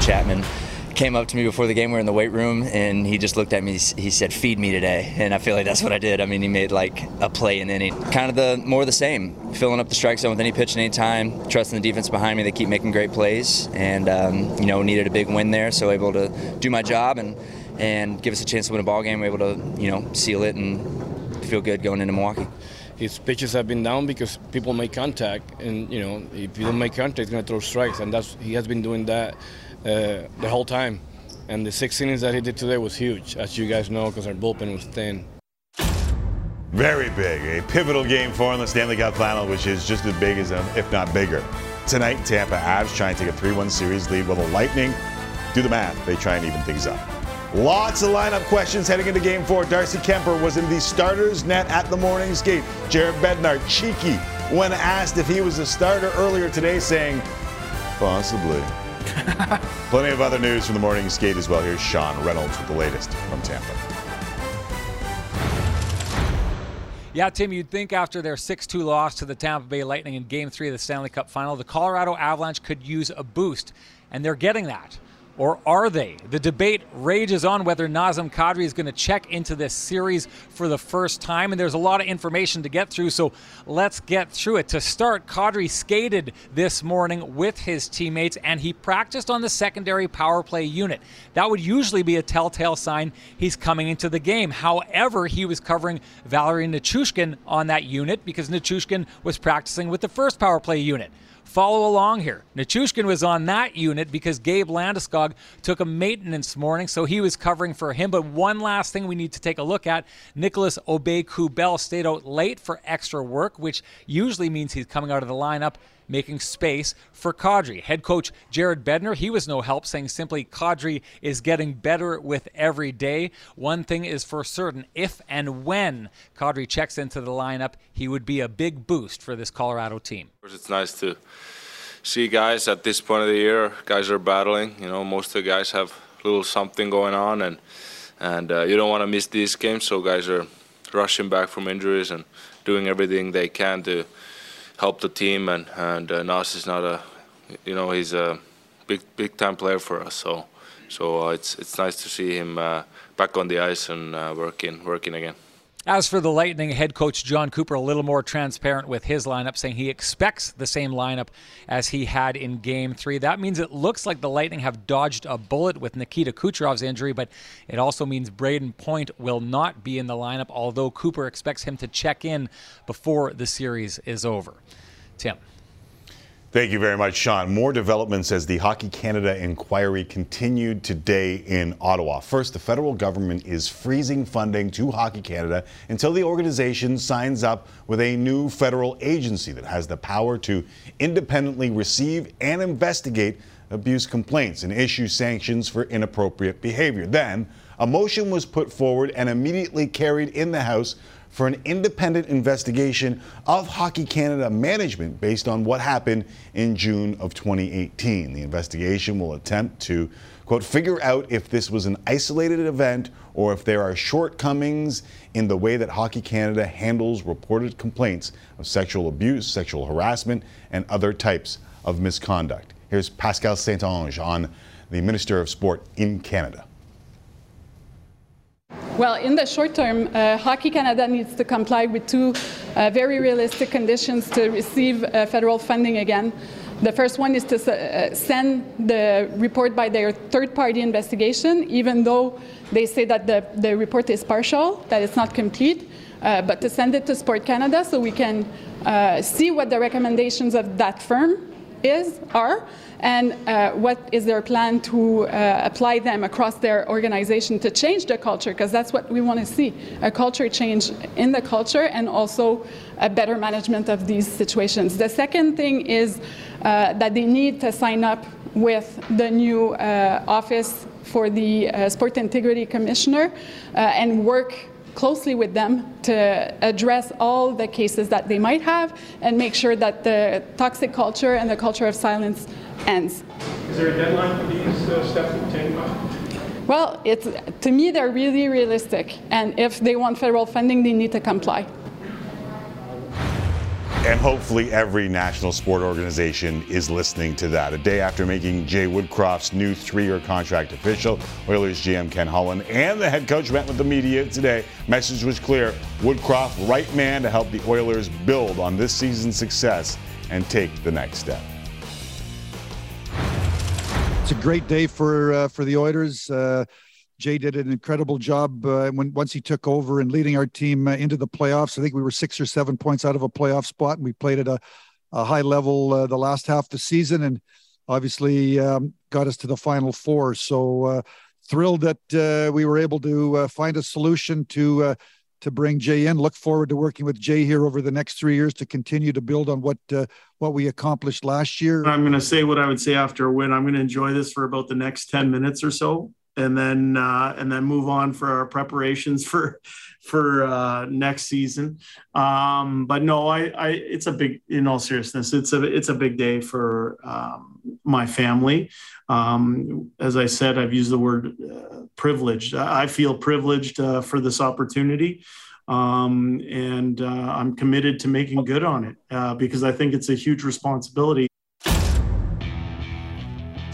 Chapman came up to me before the game. We were in the weight room, and he just looked at me. He said, "Feed me today," and I feel like that's what I did. I mean, he made like a play an inning, kind of the more of the same, filling up the strike zone with any pitch at any time, trusting the defense behind me. They keep making great plays, and um, you know, needed a big win there, so able to do my job and and give us a chance to win a ball game. We're able to you know seal it and feel good going into Milwaukee. His pitches have been down because people make contact, and you know, if you don't make contact, he's going to throw strikes, and that's he has been doing that uh, the whole time. And the six innings that he did today was huge, as you guys know, because our bullpen was thin. Very big. A pivotal game for in the Stanley Cup final, which is just as big as, um, if not bigger. Tonight, Tampa Avs trying to take a 3 1 series lead while the Lightning do the math. They try and even things up. Lots of lineup questions heading into game four. Darcy Kuemper was in the starter's net at the morning skate. Jared Bednar, cheeky, when asked if he was a starter earlier today, saying, possibly. Plenty of other news from the morning skate as well. Here's Sean Reynolds with the latest from Tampa. Yeah, Tim, you'd think after their 6 2 loss to the Tampa Bay Lightning in Game 3 of the Stanley Cup final, the Colorado Avalanche could use a boost, and they're getting that. Or are they? The debate rages on whether Nazem Kadri is going to check into this series for the first time, and there's a lot of information to get through, so let's get through it. To start, Kadri skated this morning with his teammates, and he practiced on the secondary power play unit. That would usually be a telltale sign he's coming into the game. However, he was covering Valeri Nichushkin on that unit because Nichushkin was practicing with the first power play unit follow along here. Nichushkin was on that unit because Gabe Landeskog took a maintenance morning, so he was covering for him. But one last thing we need to take a look at Nicholas Aube-Kubel stayed out late for extra work, which usually means he's coming out of the lineup making space for Kadri. Head coach Jared Bednar, he was no help, saying simply Kadri is getting better with every day. One thing is for certain if and when Kadri checks into the lineup, he would be a big boost for this Colorado team. It's nice to see guys at this point of the year, guys are battling. You know, most of the guys have a little something going on, and and uh, you don't want to miss these games. So guys are rushing back from injuries and doing everything they can to help the team. And and uh, Nas is not a, you know, he's a big big time player for us. So so uh, it's it's nice to see him uh, back on the ice and uh, working working again. As for the Lightning, head coach Jon Cooper a little more transparent with his lineup, saying he expects the same lineup as he had in Game Three. That means it looks like the Lightning have dodged a bullet with Nikita Kucherov's injury, but it also means Brayden Point will not be in the lineup, although Cooper expects him to check in before the series is over. Tim. Thank you very much, Sean. More developments as the Hockey Canada inquiry continued today in Ottawa. First, the federal government is freezing funding to Hockey Canada until the organization signs up with a new federal agency that has the power to independently receive and investigate abuse complaints and issue sanctions for inappropriate behavior. Then, a motion was put forward and immediately carried in the House for an independent investigation of Hockey Canada management based on what happened in June of 2018. The investigation will attempt to, quote, figure out if this was an isolated event or if there are shortcomings in the way that Hockey Canada handles reported complaints of sexual abuse, sexual harassment, and other types of misconduct. Here's Pascale St-Onge on the Minister of Sport in Canada. Well, in the short term, uh, Hockey Canada needs to comply with two uh, very realistic conditions to receive uh, federal funding again. The first one is to uh, send the report by their third party investigation, even though they say that the, the report is partial, that it's not complete, uh, but to send it to Sport Canada so we can uh, see what the recommendations of that firm is, are, and uh, what is their plan to uh, apply them across their organization to change the culture, because that's what we want to see a culture change in the culture and also a better management of these situations. The second thing is uh, that they need to sign up with the new uh, office for the uh, Sport Integrity Commissioner uh, and work closely with them to address all the cases that they might have and make sure that the toxic culture and the culture of silence ends. Is there a deadline for these uh, steps to take? Well, it's, to me, they're really realistic. And if they want federal funding, they need to comply. And hopefully, every national sport organization is listening to that. A day after making Jay Woodcroft's new three year contract official, Oilers GM Ken Holland and the head coach met with the media today. Message was clear Woodcroft, right man to help the Oilers build on this season's success and take the next step. It's a great day for uh, for the Oilers. Uh, Jay did an incredible job uh, when once he took over and leading our team uh, into the playoffs. I think we were six or seven points out of a playoff spot, and we played at a, a high level uh, the last half of the season, and obviously um, got us to the final four. So uh, thrilled that we were able to find a solution to to bring Jay in. Look forward to working with Jay here over the next three years to continue to build on what what we accomplished last year. I'm going to say what I would say after a win. I'm going to enjoy this for about the next ten minutes or so and then uh, and then move on for our preparations for for uh, next season. Um, but no, I, I it's a big in all seriousness, it's a it's a big day for um, my family. Um, as I said, I've used the word uh, privileged. I feel privileged uh, for this opportunity. Um, and uh, I'm committed to making good on it uh, because I think it's a huge responsibility.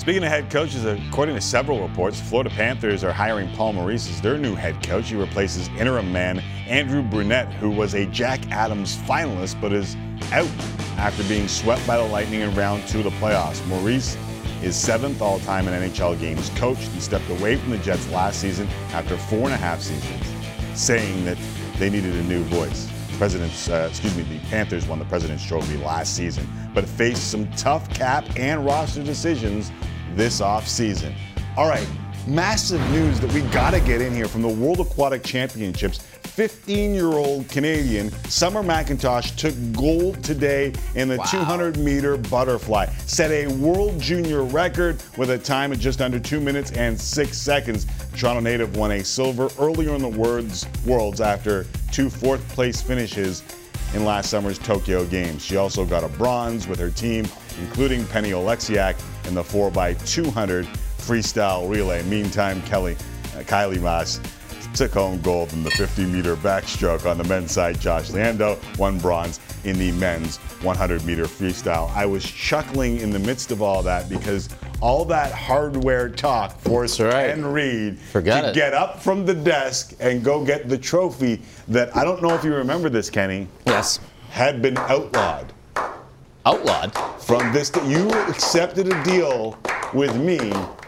Speaking of head coaches, according to several reports, Florida Panthers are hiring Paul Maurice as their new head coach. He replaces interim man Andrew Brunette, who was a Jack Adams finalist but is out after being swept by the Lightning in round two of the playoffs. Maurice is seventh all time in NHL games coached. He stepped away from the Jets last season after four and a half seasons, saying that they needed a new voice. President's, uh, excuse me, the Panthers won the President's Trophy last season, but faced some tough cap and roster decisions this offseason. All right, massive news that we got to get in here from the World Aquatic Championships. 15 year old Canadian Summer McIntosh took gold today in the wow. 200 meter butterfly, set a world junior record with a time of just under two minutes and six seconds. Toronto native won a silver earlier in the world's, worlds after two fourth place finishes in last summer's Tokyo Games. She also got a bronze with her team, including Penny Oleksiak in the 4x200 freestyle relay. Meantime, Kelly, uh, Kylie Masse took home gold in the 50 meter backstroke on the men's side. Josh Liendo won bronze in the men's 100 meter freestyle. I was chuckling in the midst of all that because all that hardware talk forced right. Ken Reid Forgot to it. get up from the desk and go get the trophy that I don't know if you remember this, Kenny. Yes. Had been outlawed. Outlawed? From this, you accepted a deal with me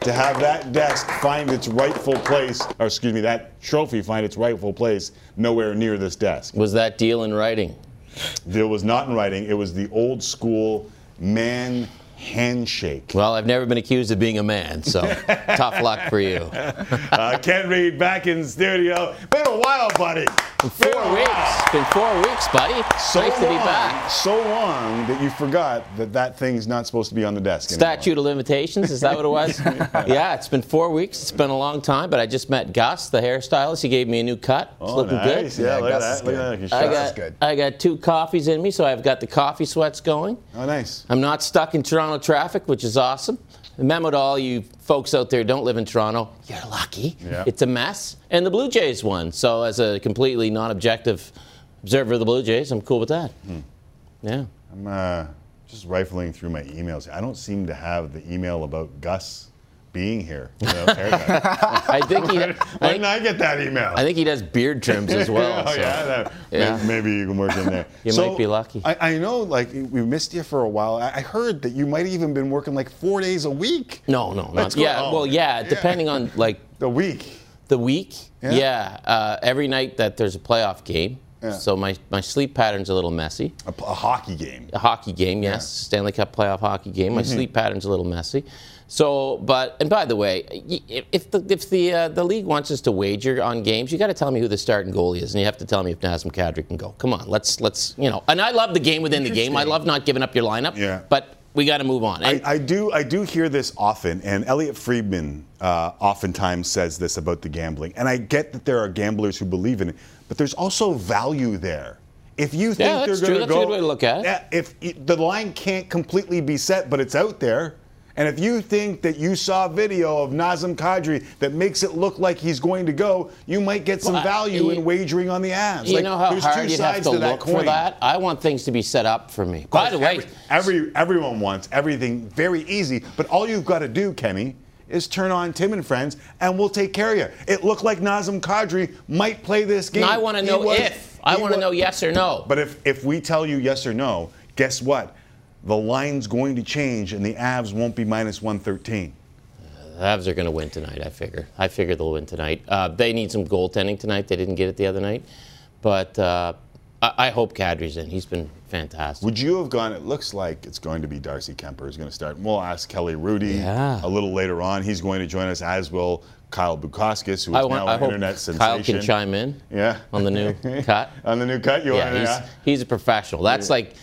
to have that desk find its rightful place, or excuse me, that trophy find its rightful place nowhere near this desk. Was that deal in writing? It was not in writing. It was the old school man handshake. Well, I've never been accused of being a man, so tough luck for you. uh, Ken Reid back in studio. Been a while, buddy. Four Been weeks. Been four weeks, buddy. So nice long, to be back. So long that you forgot that that thing's not supposed to be on the desk. Statute of limitations, is that what it was? yeah, it's been four weeks. It's been a long time, but I just met Gus, the hairstylist. He gave me a new cut. It's oh, looking nice. good. Yeah, look at that. Look at that. I got, I got two coffees in me, so I've got the coffee sweats going. Oh, nice. I'm not stuck in Toronto traffic, which is awesome. A memo to all you folks out there don't live in Toronto. You're lucky. Yeah. It's a mess. And the Blue Jays won. So, as a completely non objective observer of the Blue Jays, I'm cool with that. Hmm. Yeah. I'm uh, just rifling through my emails. I don't seem to have the email about Gus being here. You know, I think he. Why didn't I get that email? I think he does beard trims as well. oh so. yeah, that, Yeah. Maybe, maybe you can work in there. You So, might be lucky. I, I know, like we missed you for a while. I, I heard that you might have even been working like four days a week. No, no, not. Let's Yeah, oh, well, yeah, depending on like the week. The week. Yeah. Yeah. uh, every night that there's a playoff game. Yeah. So my, my sleep pattern's a little messy. A, a hockey game. A hockey game, yes. Stanley Cup playoff hockey game. My Mhm. sleep pattern's a little messy. So, but and by the way, if the if the uh, the league wants us to wager on games, you got to tell me who the starting goalie is, and you have to tell me if Nazem Kadri can go. Come on, let's let's you know. And I love the game within the game. I love not giving up your lineup. Yeah. But we got to move on. I, I do I do hear this often, and Elliot Friedman uh, oftentimes says this about the gambling. And I get that there are gamblers who believe in it, but there's also value there. If you think Yeah, they're going to That's a go, good way to look at it. Yeah, if the line can't completely be set, but it's out there, And if you think that you saw video of Nazem Kadri that makes it look like he's going to go, you might get some Well, value you- in wagering on the Avs. You Like, know how hard you'd have to to look coin. for that? I want things to be set up for me. By the way, every, every everyone wants everything very easy, but all you've got to do, Kenny, is turn on Tim and Friends, and we'll take care of you. It looked like Nazem Kadri might play this game. I wanna know was- if. I wanna know yes or no. But if if we tell you yes or no, guess what? The line's going to change, and the Avs won't be minus 113. the Avs are going to win tonight. I figure. I figure they'll win tonight. Uh, they need some goaltending tonight. They didn't get it the other night, but uh, I, I hope Kadri's in. He's been fantastic. Would you have gone? It looks like it's going to be Darcy Kuemper who's going to start. And We'll ask Kelly Hrudey Yeah. a little later on. He's going to join us, as will Kyle Bukauskas, who is I, want, now I an internet sensation. Kyle can chime in. Yeah. On the new cut. on the new cut, you yeah, want to? he's, Yeah. he's a professional. That's like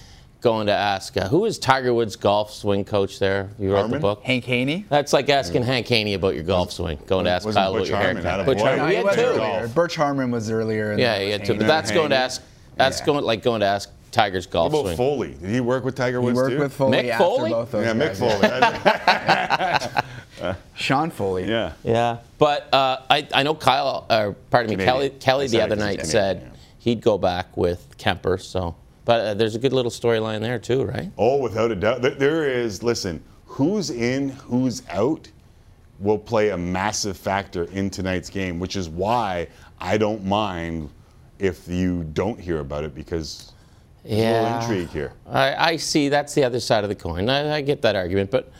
going to ask uh, who is Tiger Woods' golf swing coach there? You wrote the book. Hank Haney. That's like asking Hank Haney about your golf swing. Going to ask Wasn't Kyle about Butch your Harmon haircut. out of Butch boy? Harmon. No, We he had two. Butch Harmon was earlier. and Yeah, yeah, it was two. But that's going to ask. That's Yeah. going like going to ask Tiger's golf What about swing. Foley? Did he work with Tiger He Woods worked too? with Foley Mick after Foley? both those yeah, Mick Foley. Uh, Sean Foley. yeah. Yeah, but uh, I, I know Kyle, or pardon me, Kelly, Kelly the other night he's said Canadian, he'd go back with Kuemper. So, but uh, there's a good little storyline there too, right? Oh, without a doubt. There- There is, listen, who's in, who's out will play a massive factor in tonight's game, which is why I don't mind if you don't hear about it because there's a Yeah. little intrigue here. I, I see. That's the other side of the coin. I, I get that argument, but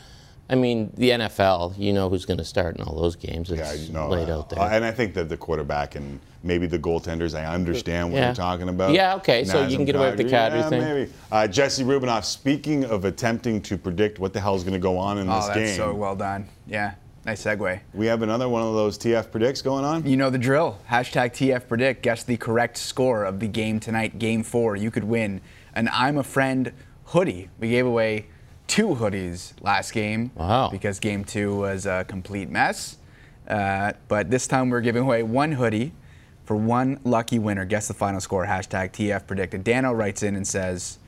I mean, the NFL, you know who's going to start in all those games. It's Yeah, no, laid out there. uh, and I think that the quarterback and maybe the goaltenders, I understand what Yeah. you're talking about. Yeah, okay, so you can get away with the Kadri yeah, thing. Maybe. Uh, Jesse Rubinoff, speaking of attempting to predict what the hell is going to go on in Oh, this that's game, so well done. Yeah, nice segue. we have another one of those TF predicts going on. You know the drill. Hashtag TF predict. Guess the correct score of the game tonight, game four. You could win an I'm a Friend hoodie. We gave away two hoodies last game. Wow. Because game two was a complete mess. Uh, but this time we're giving away one hoodie for one lucky winner. Guess the final score. Hashtag TF predicted. Dano writes in and says,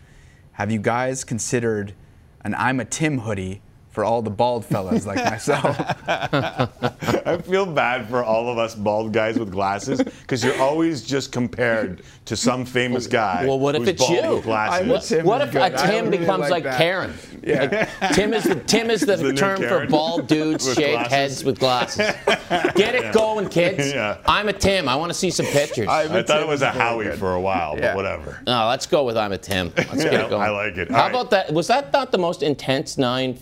Have you guys considered an I'm a Tim hoodie for all the bald fellas like myself? I feel bad for all of us bald guys with glasses because you're always just compared to some famous guy. Well, what if who's it's bald you? With glasses. What, Tim what is if good. a I Tim really becomes like like. Karen? Yeah. Like, Tim is the Tim is the, The term for bald dudes With shaved heads with glasses. Get it going, kids. Yeah. I'm a Tim. I want to see some pictures. I thought it was a Howie for a while, Yeah. but whatever. No, let's go with I'm a Tim. Let's get it going. I like it. How All right. about that? Was that not the most intense 9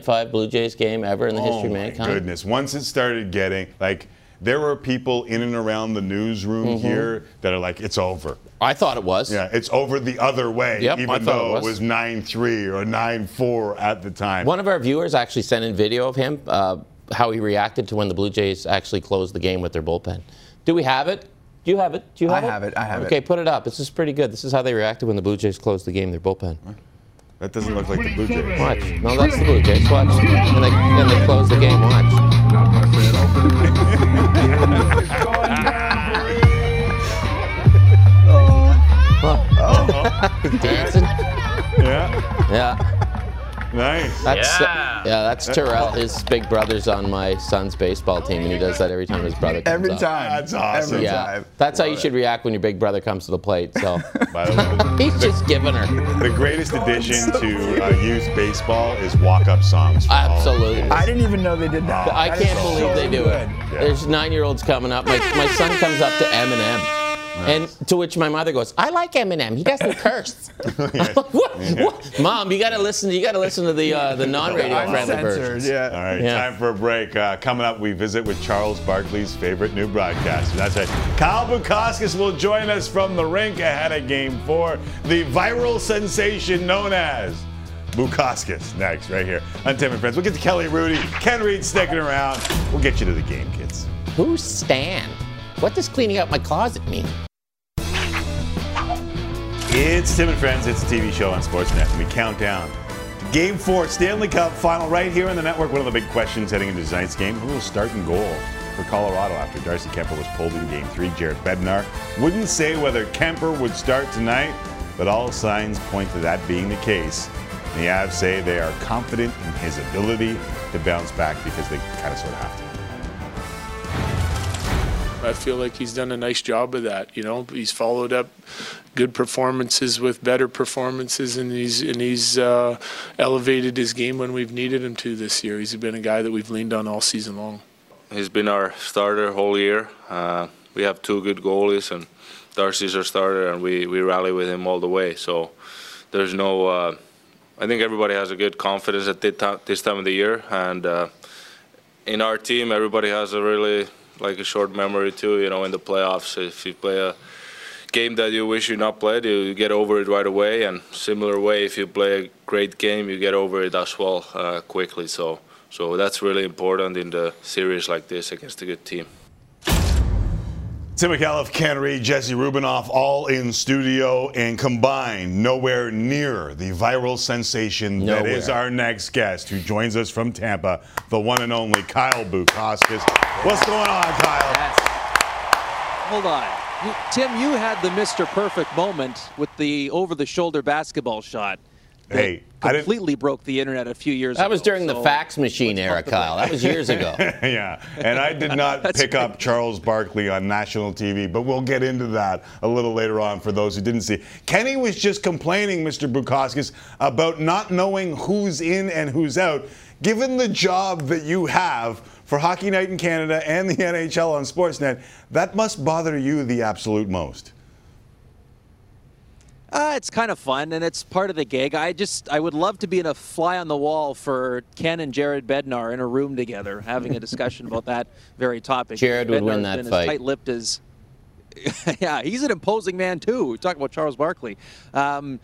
4 9 5 Blue Jays game ever in the history oh of my mankind? goodness! Once it started getting like, there were people in and around the newsroom Mm-hmm. here that are like, "It's over." I thought it was. Yeah, it's over the other way, Yep, even I it though it was. was nine three or nine four at the time. One of our viewers actually sent in video of him, uh, how he reacted to when the Blue Jays actually closed the game with their bullpen. Do we have it? Do you have it? Do you I have it? have it, I have it. okay, put it up. This is pretty good. This is how they reacted when the Blue Jays closed the game, their bullpen. That doesn't look like the Blue Jays. Watch. No, that's the Blue Jays. Watch. And they, and they closed the game. Watch. He's dancing. Yeah, Yeah. Nice. That's, yeah. that's Terrell. His big brother's on my son's baseball team, and he does that every time his brother comes Every up. time. That's awesome. Every Yeah, time. that's how you should react when your big brother comes to the plate. So By the way, he's just giving her. the greatest addition to uh, youth baseball is walk-up songs. for all Absolutely. I didn't even know they did that. I That can't is believe so they do it. good. There's nine-year-olds coming up. My, my son comes up to Eminem. And to which my mother goes, "I like Eminem. He doesn't curse." what? What? Mom, you gotta listen. You gotta listen to the uh, the non-radio friendly Uncensored, versions. yeah. All right, Yeah. time for a break. Uh, coming up, we visit with Charles Barkley's favorite new broadcaster. That's right. Kyle Bukauskas will join us from the rink ahead of Game 4. The viral sensation known as Bukauskas next, right here on Tim and Friends. We'll get to Kelly Hrudey, Ken Reid sticking around. We'll get you to the game, kids. Who's Stan? What does cleaning out my closet mean? It's Tim and Friends. It's a TV show on Sportsnet, we count down to Game Four, Stanley Cup Final, right here on the network. One of the big questions heading into tonight's game: Who will start in goal for Colorado after Darcy Kuemper was pulled in Game Three? Jared Bednar wouldn't say whether Kuemper would start tonight, but all signs point to that being the case. The Avs say they are confident in his ability to bounce back because they kind of sort of have to. I feel like he's done a nice job of that. You know, he's followed up good performances with better performances, and he's and he's uh, elevated his game when we've needed him to this year. He's been a guy that we've leaned on all season long. He's been our starter whole year. Uh, we have two good goalies, and Darcy's our starter, and we, we rally with him all the way. So there's no. Uh, I think everybody has a good confidence at this time of the year, and uh, in our team, everybody has a really like a short memory too. You know, in the playoffs, if you play a game that you wish you not played, you get over it right away. And similar way, if you play a great game, you get over it as well uh, quickly. So, so that's really important in the series like this against a good team. Tim McAuliffe, Ken Reid, Jesse Rubinoff, all in studio and combined, nowhere near the viral sensation Nowhere. that is our next guest, who joins us from Tampa, the one and only Kyle Bukauskas. What's going on, Kyle? Yes. Hold on. You- Tim, you had the Mr. Perfect moment with the over the shoulder basketball shot. That Hey, I completely broke the internet a few years That ago. That was during the fax machine era, Kyle. That was years ago. yeah, and I did not That's pick up Charles Barkley on national TV, but we'll get into that a little later on for those who didn't see. Kenny was just complaining, Mr. Bukauskas, about not knowing who's in and who's out. Given the job that you have for Hockey Night in Canada and the NHL on Sportsnet, that must bother you the absolute most. Uh, it's kind of fun and it's part of the gig. I just I would love to be in a fly on the wall for Ken and Jared Bednar in a room together having a discussion about that very topic. Jared would win that been fight. As tight-lipped as yeah, he's an imposing man too. We talk about Charles Barkley. Um,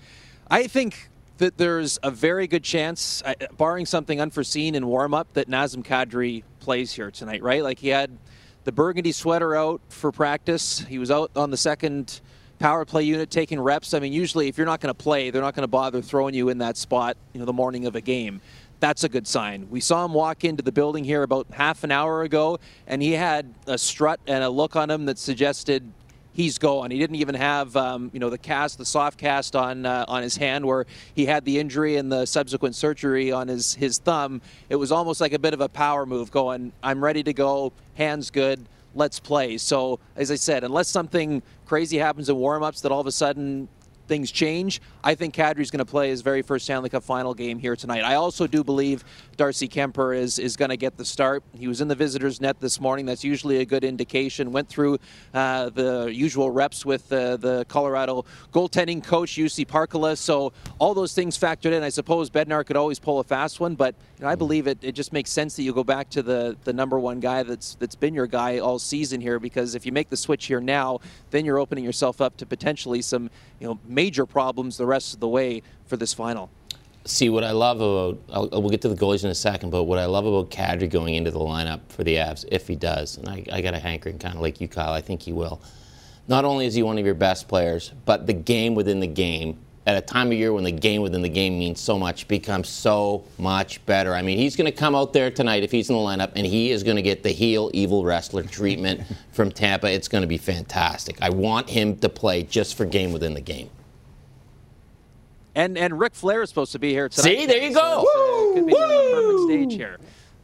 I think that there's a very good chance, uh, barring something unforeseen in warm-up, that Nazem Kadri plays here tonight. Right? Like he had the burgundy sweater out for practice. He was out on the second power play unit taking reps. I mean, usually if you're not going to play, they're not going to bother throwing you in that spot, you know, the morning of a game. That's a good sign. We saw him walk into the building here about half an hour ago, and he had a strut and a look on him that suggested he's going. He didn't even have, um, you know, the cast, the soft cast on uh, on his hand where he had the injury and the subsequent surgery on his his thumb. It was almost like a bit of a power move, going, "I'm ready to go. Hands good. Let's play." So, as I said, unless something crazy happens in warm-ups that all of a sudden things change, I think Kadri's going to play his very first Stanley Cup final game here tonight. I also do believe Darcy Kuemper is, is going to get the start. He was in the visitors' net this morning. That's usually a good indication. Went through uh, the usual reps with uh, the Colorado goaltending coach, Jussi Parkkila. So all those things factored in. I suppose Bednar could always pull a fast one, but you know, I believe it, it just makes sense that you go back to the, the number one guy that's that's been your guy all season here because if you make the switch here now, then you're opening yourself up to potentially some you know major problems the rest of the way for this final. See what I love about I'll, we'll get to the goalies in a second, but what I love about Kadri going into the lineup for the Avs, if he does, and I, I got a hankering kind of like you, Kyle. I think he will. Not only is he one of your best players, but the game within the game at a time of year when the game within the game means so much becomes so much better. I mean, he's going to come out there tonight if he's in the lineup, and he is going to get the heel evil wrestler treatment from Tampa. It's going to be fantastic. I want him to play just for game within the game. And and Ric Flair is supposed to be here tonight. See, there you go. So it's, uh, could be the perfect stage here.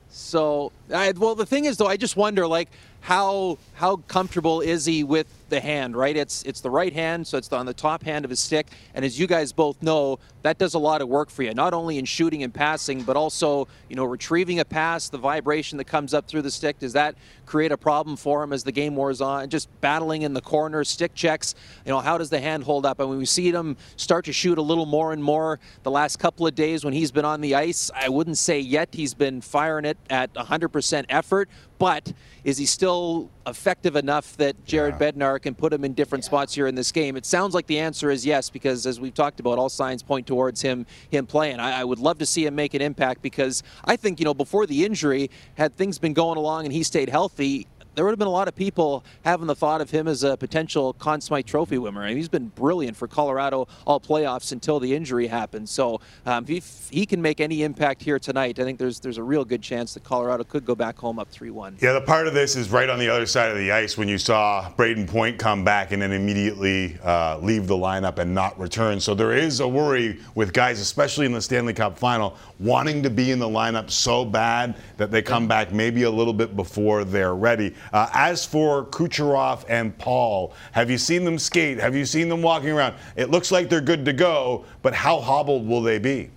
So, I, well, the thing is, though, I just wonder, like, how how comfortable is he with the hand? Right? It's it's the right hand, so it's on the top hand of his stick. And as you guys both know, that does a lot of work for you, not only in shooting and passing, but also, you know, retrieving a pass, the vibration that comes up through the stick. Does that create a problem for him as the game wears on? Just battling in the corner, stick checks. You know, how does the hand hold up? And when we see him start to shoot a little more and more the last couple of days when he's been on the ice, I wouldn't say yet he's been firing it at 100% effort, but is he still effective enough that Jared Bednar can put him in different spots here in this game? It sounds like the answer is yes, because as we've talked about, all signs point towards him him playing. I, I would love to see him make an impact because I think you know before the injury, had things been going along and he stayed healthy. There would have been a lot of people having the thought of him as a potential Conn Smythe Trophy winner. I mean, he's been brilliant for Colorado all playoffs until the injury happened. So um, if he can make any impact here tonight, I think there's there's a real good chance that Colorado could go back home up 3-1. Yeah, the part of this is right on the other side of the ice when you saw Brayden Point come back and then immediately uh, leave the lineup and not return. So there is a worry with guys, especially in the Stanley Cup final, wanting to be in the lineup so bad that they come back maybe a little bit before they're ready. Uh, as for Kucherov and Paul, have you seen them skate? Have you seen them walking around? It looks like they're good to go, but how hobbled will they be?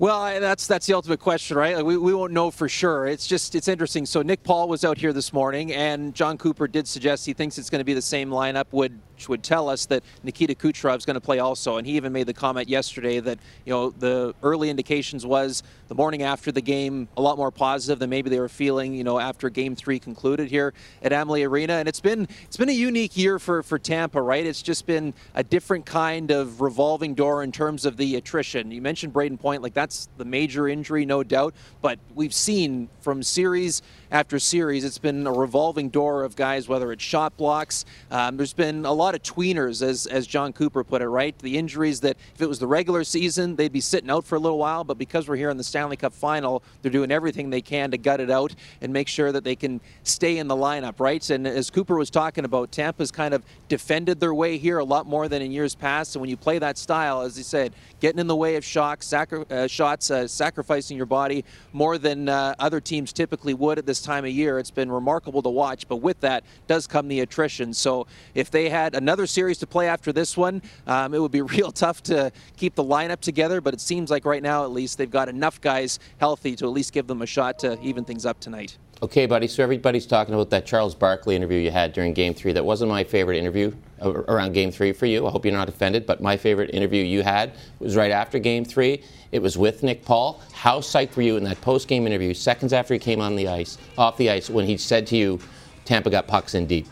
Well, that's that's the ultimate question, right? Like, we, we won't know for sure. It's just it's interesting. So Nick Paul was out here this morning, and Jon Cooper did suggest he thinks it's going to be the same lineup. Would which would tell us that Nikita Kucherov is going to play also, and he even made the comment yesterday that you know the early indications was the morning after the game a lot more positive than maybe they were feeling. You know after Game Three concluded here at Amalie Arena, and it's been it's been a unique year for for Tampa, right? It's just been a different kind of revolving door in terms of the attrition. You mentioned Brayden Point, like that's the major injury, no doubt, but we've seen from series after series, it's been a revolving door of guys, whether it's shot blocks. Um, there's been a lot of tweeners, as, as Jon Cooper put it, right? The injuries that if it was the regular season, they'd be sitting out for a little while, but because we're here in the Stanley Cup final, they're doing everything they can to gut it out and make sure that they can stay in the lineup, right? And as Cooper was talking about, Tampa's kind of defended their way here a lot more than in years past. And when you play that style, as he said, getting in the way of shocks, sacri- uh, shots, uh, sacrificing your body more than uh, other teams typically would at this time of year. It's been remarkable to watch, but with that does come the attrition. So if they had another series to play after this one, um, it would be real tough to keep the lineup together. But it seems like right now, at least, they've got enough guys healthy to at least give them a shot to even things up tonight. Okay, buddy. So everybody's talking about that Charles Barkley interview you had during Game Three. That wasn't my favorite interview uh, around Game Three for you. I hope you're not offended. But my favorite interview you had was right after Game Three. It was with Nick Paul. How psyched were you in that post-game interview, seconds after he came on the ice, off the ice, when he said to you, "Tampa got pucks in deep."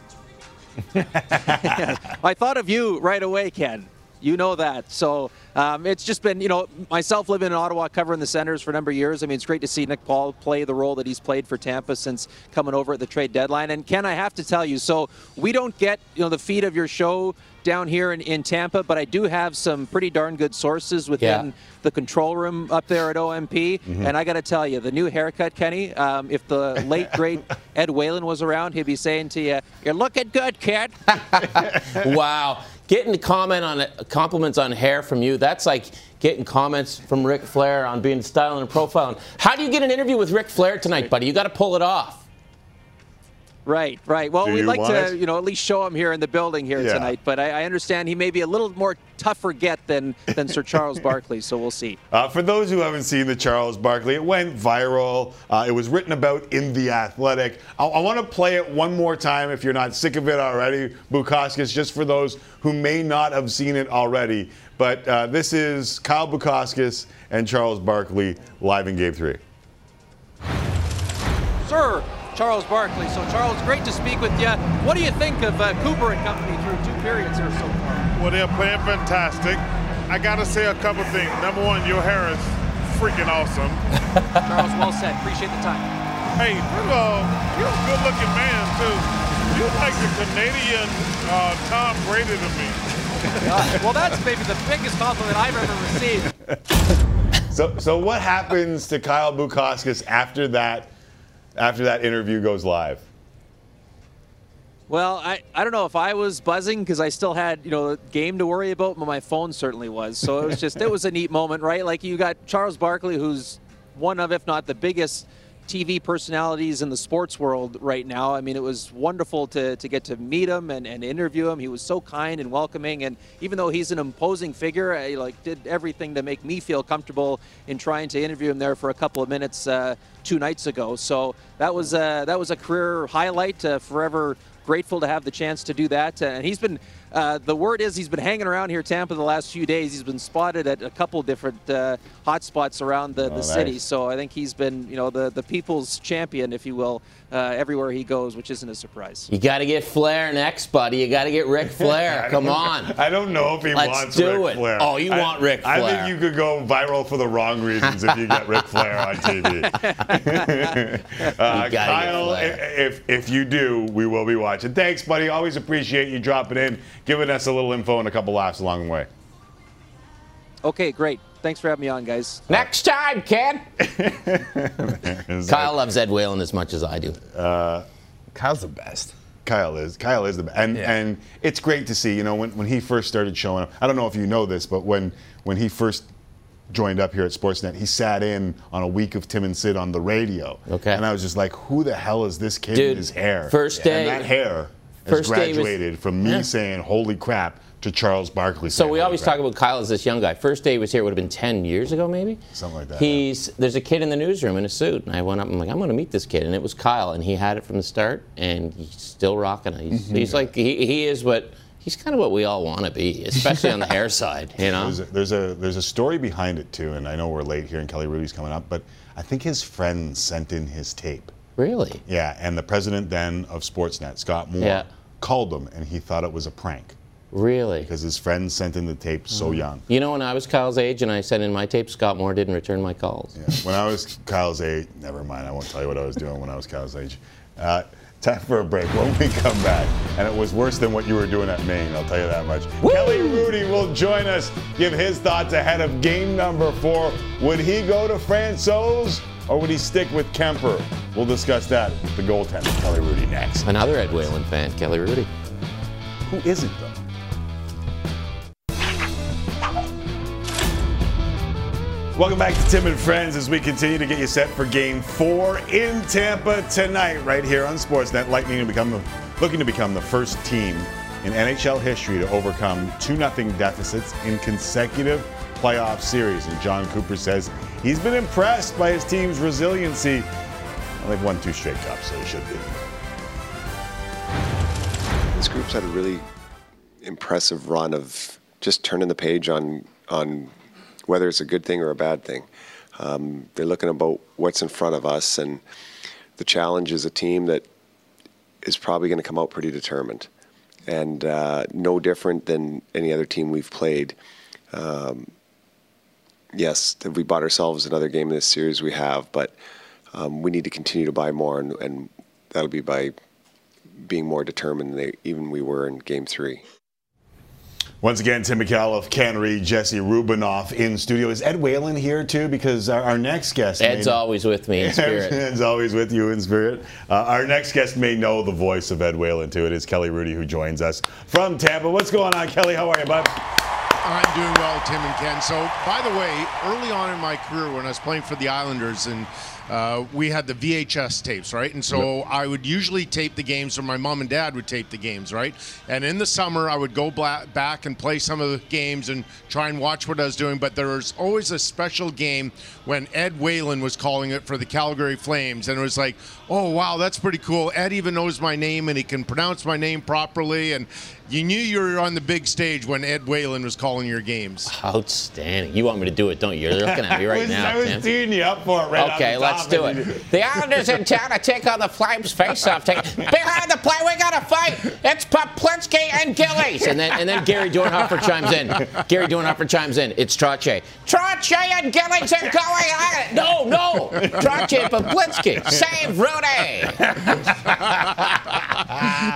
I thought of you right away, Ken. You know that. So um, it's just been, you know, myself living in Ottawa, covering the Senators for a number of years. I mean, it's great to see Nick Paul play the role that he's played for Tampa since coming over at the trade deadline. And Ken, I have to tell you, so we don't get, you know, the feed of your show down here in, in Tampa, but I do have some pretty darn good sources within Yeah. the control room up there at OMP. Mhm. And I got to tell you, the new haircut, Kenny, um, if the late, great Ed Whalen was around, he'd be saying to you, You're looking good, kid. wow. Getting comment on compliments on hair from you, that's like getting comments from Ric Flair on being styling and profiling. How do you get an interview with Ric Flair tonight, buddy? You got to pull it off. Right, right. Well, Do we'd like to, it? you know, at least show him here in the building here Yeah. tonight. But I, I understand he may be a little more tougher get than than Sir Charles Barkley. So we'll see. Uh, for those who haven't seen the Charles Barkley, it went viral. Uh, it was written about in The Athletic. I, I want to play it one more time if you're not sick of it already, Bukauskas, just for those who may not have seen it already. But uh, this is Kyle Bukauskas and Charles Barkley live in Game 3. Sir Charles Barkley. So Charles, great to speak with you. What do you think of uh, Cooper and company through two periods here so far? Well, they're playing fantastic. I got to say a couple things. Number one, your hair is freaking awesome. Charles, well said. Appreciate the time. Hey, first of all, you're a good-looking man too. You're like the Canadian uh, Tom Brady to me. God, well, that's maybe the biggest compliment I've ever received. So, so what happens to Kyle Bukauskas after that, after that interview goes live? Well, I, I don't know if I was buzzing because I still had, you know, a game to worry about, but my phone certainly was. So it was just, it was a neat moment, right? Like you got Charles Barkley, who's one of, if not the biggest TV personalities in the sports world right now. I mean, it was wonderful to, to get to meet him and, and interview him. He was so kind and welcoming. And even though he's an imposing figure, I like did everything to make me feel comfortable in trying to interview him there for a couple of minutes uh, two nights ago. So that was, uh, that was a career highlight. Uh, forever grateful to have the chance to do that. And he's been Uh, the word is he's been hanging around here, Tampa, the last few days. He's been spotted at a couple different uh, hot spots around the, the Oh, city. So I think he's been, you know, the, the people's champion, if you will, uh, everywhere he goes, which isn't a surprise. You got to get Flair next, buddy. You got to get Ric Flair. Come on. I don't know if he Let's wants do Ric it. Flair. Oh, you I- want Ric Flair. I think you could go viral for the wrong reasons if you get Ric Flair on TV. uh, You gotta get Kyle, Flair. if if you do, we will be watching. Thanks, buddy. Always appreciate you dropping in, giving us a little info and a couple laughs along the way. Okay, great. Thanks for having me on, guys. Next time, kid. Kyle loves Ed Whalen as much as I do. Uh, Kyle's the best. Kyle is. Kyle is the best. And and it's great to see, you know, when, when he first started showing up. I don't know if you know this, but when when he first joined up here at Sportsnet, he sat in on a week of Tim and Sid on the radio. Okay. And I was just like, who the hell is this kid Dude, in his hair? first day- And that hair has first day was- graduated from me Yeah. saying, holy crap, to Charles Barkley So we always crap." talk about Kyle as this young guy. First day he was here would have been 10 years ago, maybe. Something like that. He's there's a kid in the newsroom in a suit, and I went up. I'm like, I'm going to meet this kid, and it was Kyle, and he had it from the start, and he's still rocking it. He's, Mhm. he's like he, he is what he's kind of what we all want to be, especially on the hair side. You know, There's a, there's a there's a story behind it too, and I know we're late here, and Kelly Hrudey's coming up, but I think his friend sent in his tape. Really? Yeah, and the president then of Sportsnet, Scott Moore, Yeah. called him, and he thought it was a prank. Really? Because his friend sent in the tape so young. you know when I was Kyle's age and I sent in my tape, Scott Moore didn't return my calls. When I was Kyle's age, never mind, I won't tell you what I was doing when I was Kyle's age. Uh, time for a break. When we come back, and it was worse than what you were doing at Maine, I'll tell you that much. Kelly Hrudey will join us, give his thoughts ahead of game number four. Would he go to Francouz or would he stick with Kuemper? We'll discuss that with the goaltender, Kelly Hrudey, next. Another Ed Whalen fan, Kelly Hrudey. Who isn't though? Welcome back to Tim and Friends as we continue to get you set for Game Four in Tampa tonight, right here on Sportsnet. Lightning become looking to become the first team in NHL history to overcome two 0 deficits in consecutive playoff series. And Jon Cooper says he's been impressed by his team's resiliency. Well, they've won two straight cups, so they should be. This group's had a really impressive run of just turning the page on on whether it's a good thing or a bad thing. Um, they're looking about what's in front of us, and the challenge is a team that is probably going to come out pretty determined, and uh, no different than any other team we've played. Um, yes, have we bought ourselves another game in this series? We have, but um, we need to continue to buy more, and, and that'll be by being more determined than they, even we were in Game Three. Once again, Tim McAuliffe, Ken Reid, Jesse Rubinoff in studio. Is Ed Whalen here too? Because our, our next guest. Ed's may- always with me in spirit. Ed's always with you in spirit. Uh, our next guest may know the voice of Ed Whalen too. It is Kelly Hrudey who joins us from Tampa. What's going on, Kelly? How are you, bud? I'm doing well, Tim and Ken. So, by the way, early on in my career when I was playing for the Islanders and uh, we had the VHS tapes, right? And so I would usually tape the games, or my mom and dad would tape the games, right? And in the summer, I would go bla- back and play some of the games and try and watch what I was doing. But there was always a special game when Ed Whalen was calling it for the Calgary Flames. And it was like, oh, wow, that's pretty cool. Ed even knows my name and he can pronounce my name properly. And you knew you were on the big stage when Ed Whalen was calling your games. Outstanding. You want me to do it, don't you? You're looking at me I right was, now, I was Tim. teeing you up for it right okay, the let's do it. The Islanders in town to take on the Flames face-off. Take, behind the play, we got a fight. It's Peplinski and Gillies. And then and then Gary Dornhoefer chimes in. Gary Dornhoefer chimes in. It's Trache. Trache and Gillies are going at it. No, no. Trache and Peplinski. Save Hrudey.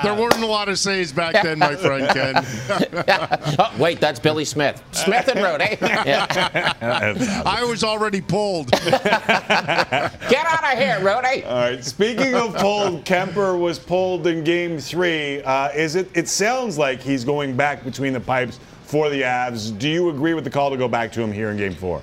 there weren't a lot of saves back then, my friend Ken. oh, wait, that's Billy Smith. Smith and Hrudey. Yeah. I was already pulled. Get out of here, Hrudey. All right. Speaking of pulled, Kuemper was pulled in Game Three. Uh, is it? It sounds like he's going back between the pipes for the Avs. Do you agree with the call to go back to him here in Game Four?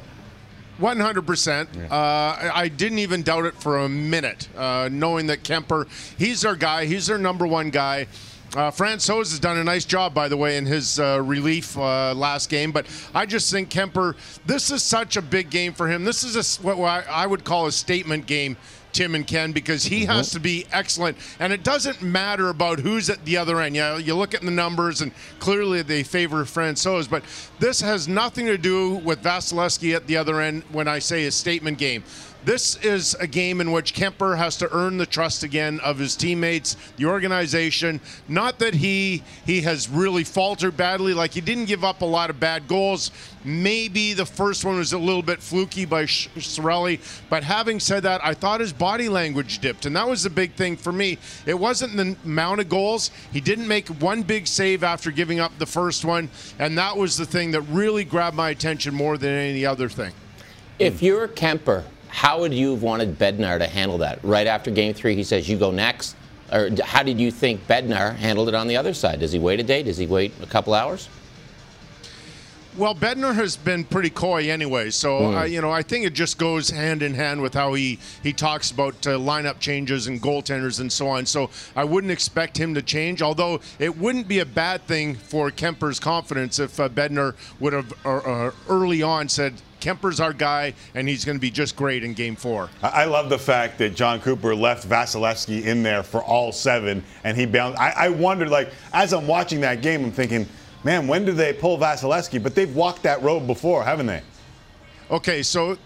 100%. Uh, I I didn't even doubt it for a minute, uh, knowing that Kuemper, he's our guy. He's their number one guy. Uh, Francouz has done a nice job, by the way, in his uh, relief uh, last game. But I just think Kuemper, this is such a big game for him. This is a what I would call a statement game Tim and Ken because he Mm-hmm. has to be excellent. And it doesn't matter about who's at the other end. Yeah, you look at the numbers, and clearly they favor Francouz, but this has nothing to do with Vasilevskiy at the other end when I say a statement game. This is a game in which Kuemper has to earn the trust again of his teammates, the organization. Not that he he has really faltered badly, like he didn't give up a lot of bad goals. Maybe the first one was a little bit fluky by Cirelli, but having said that, I thought his body language dipped, and that was the big thing for me. It wasn't the amount of goals. He didn't make one big save after giving up the first one, and that was the thing that really grabbed my attention more than any other thing. If you're Kuemper, how would you have wanted Bednar to handle that? Right after game three, he says, You go next. Or how did you think Bednar handled it on the other side? Does he wait a day? Does he wait a couple hours? Well, Bednar has been pretty coy anyway, so Mm. uh, you know I think it just goes hand in hand with how he he talks about uh, lineup changes and goaltenders and so on. So I wouldn't expect him to change. Although it wouldn't be a bad thing for Kuemper's confidence if uh, Bednar would have uh, uh, early on said. Kuemper's our guy, and he's going to be just great in Game Four. I I love the fact that Jon Cooper left Vasilevskiy in there for all seven, and he bounced. I, I wondered, like, as I'm watching that game, I'm thinking, man, when do they pull Vasilevskiy? But they've walked that road before, haven't they? Okay, so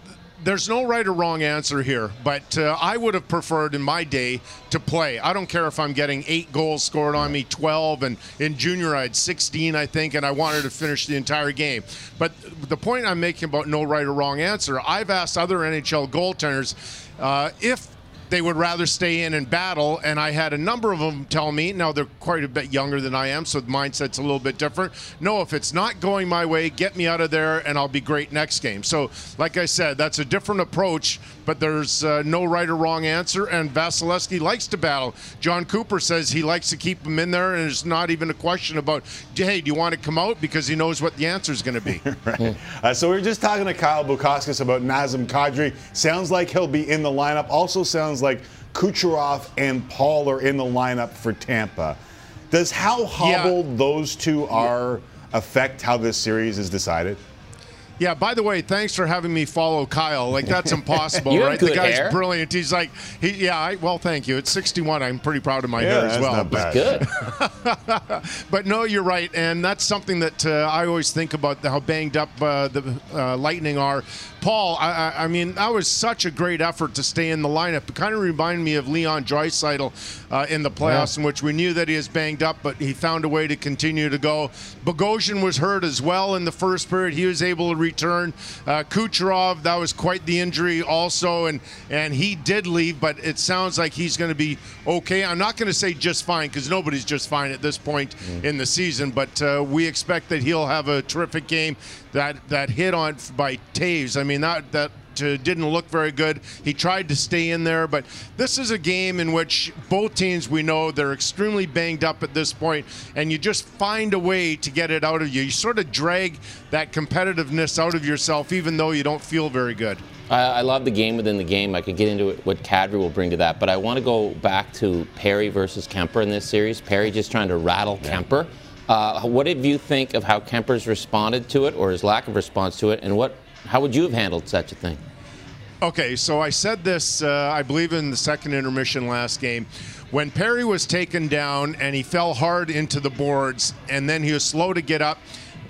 there's no right or wrong answer here, but uh, I would have preferred in my day to play. I don't care if I'm getting eight goals scored on me, 12, and in junior I had 16, I think, and I wanted to finish the entire game. But the point I'm making about no right or wrong answer, I've asked other NHL goaltenders uh, if they would rather stay in and battle. And I had a number of them tell me, now they're quite a bit younger than I am, so the mindset's a little bit different. No, if it's not going my way, get me out of there and I'll be great next game. So, like I said, that's a different approach, but there's uh, no right or wrong answer. And Vasilevskiy likes to battle. Jon Cooper says he likes to keep him in there, and it's not even a question about, hey, do you want to come out? Because he knows what the answer is going to be. right. Uh, so we were just talking to Kyle Bukauskas about Nazem Kadri. Sounds like he'll be in the lineup. Also sounds like Kucherov and Paul are in the lineup for Tampa. Does how hobbled those two are affect how this series is decided? Yeah, by the way, thanks for having me follow Kyle. Like that's impossible, right? The guy's hair. brilliant. He's like, he, yeah, I, well, thank you. It's 61. I'm pretty proud of my Yeah, hair as that's well. not bad. Good. but no, you're right, and that's something that uh, I always think about how banged up uh, the uh, Lightning are. Paul, I, I, I mean, that was such a great effort to stay in the lineup. It kind of reminded me of Leon Draisaitl uh, in the playoffs, in which we knew that he was banged up, but he found a way to continue to go. Bogosian was hurt as well in the first period. He was able to return. Uh, Kucherov, that was quite the injury also, and and he did leave, but it sounds like he's going to be okay. I'm not going to say just fine because nobody's just fine at this point in the season, but uh, we expect that he'll have a terrific game. That that hit on by Toews, I mean that that uh, didn't look very good. He tried to stay in there, but this is a game in which both teams we know they're extremely banged up at this point, and you just find a way to get it out of you. You sort of drag that competitiveness out of yourself, even though you don't feel very good. I, I love the game within the game. I could get into it, what Kadri will bring to that, but I want to go back to Perry versus Kuemper in this series. Perry just trying to rattle Kuemper. Uh, what did you think of how Kuemper's responded to it, or his lack of response to it, and what? How would you have handled such a thing? Okay, so I said this, uh, I believe, in the second intermission last game. When Perry was taken down and he fell hard into the boards, and then he was slow to get up.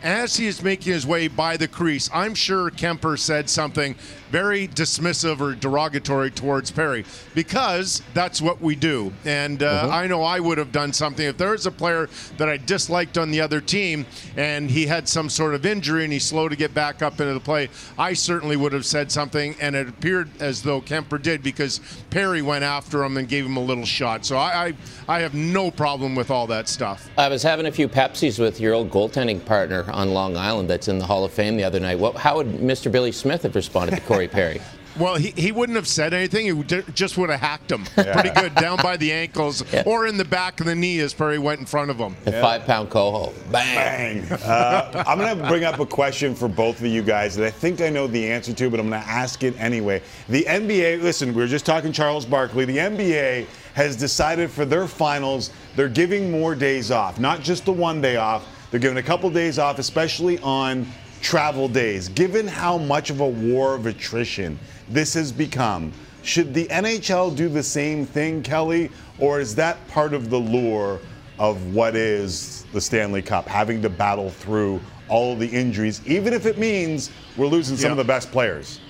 As he is making his way by the crease, I'm sure Kuemper said something very dismissive or derogatory towards Perry because that's what we do. And uh, I know I would have done something if there was a player that I disliked on the other team and he had some sort of injury and he's slow to get back up into the play. I certainly would have said something, and it appeared as though Kuemper did because Perry went after him and gave him a little shot. So I, I, I have no problem with all that stuff. I was having a few Pepsis with your old goaltending partner on Long Island that's in the Hall of Fame the other night. What, how would Mr. Billy Smith have responded to Corey Perry? Well, he, he wouldn't have said anything. He just would have hacked him pretty good down by the ankles or in the back of the knee as Perry went in front of him. A five pound coho. Bang. Uh, I'm going to bring up a question for both of you guys that I think I know the answer to, but I'm going to ask it anyway. The NBA, listen, we were just talking Charles Barkley. The NBA has decided for their finals, they're giving more days off, not just the one day off. They're giving a couple days off, especially on travel days. Given how much of a war of attrition this has become, Should the NHL do the same thing, Kelly, or is that part of the lure of what is the Stanley Cup, having to battle through all the injuries, even if it means we're losing some Yeah. of the best players?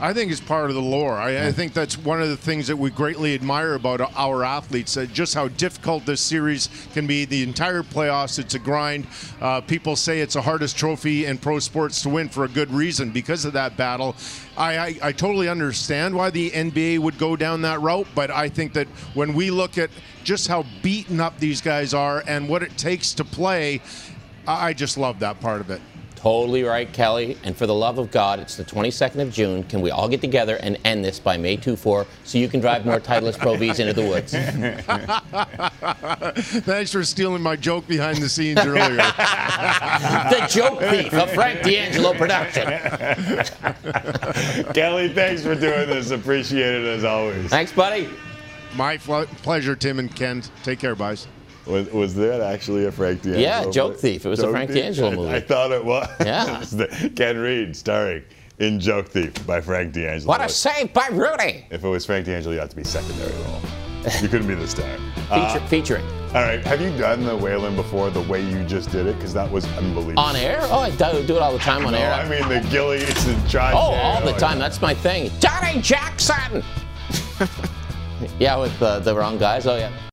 I think it's part of the lore. I, I think that's one of the things that we greatly admire about our athletes, uh, just how difficult this series can be. The entire playoffs, it's a grind. Uh, people say it's the hardest trophy in pro sports to win for a good reason because of that battle. I, I, I totally understand why the NBA would go down that route, but I think that when we look at just how beaten up these guys are and what it takes to play, I I just love that part of it. Totally right, Kelly. And for the love of God, it's the 22nd of June. Can we all get together and end this by May 24 so you can drive more Titleist Pro Vs into the woods? Thanks for stealing my joke behind the scenes earlier. the joke thief of Frank D'Angelo production. Kelly, thanks for doing this. Appreciate it as always. Thanks, buddy. My fl- pleasure, Tim and Ken. Take care, guys. Was, was that actually a Frank D'Angelo? Yeah, Joke? Thief. It was a Frank? D'Angelo movie. I thought it was. Yeah. Ken Reid starring in Joke Thief by Frank D'Angelo. What a save by Hrudey. If it was Frank D'Angelo, you had to be secondary role. You couldn't be the star. Feature, featuring. All right. Have you done the Whalen before the way you just did it? Because that was unbelievable. On air? Oh, I do, do it all the time on no, air. I mean the Gilly, it's the John. Oh, all the time. That's my thing. Johnny Jackson. yeah, with uh, the wrong guys. Oh yeah.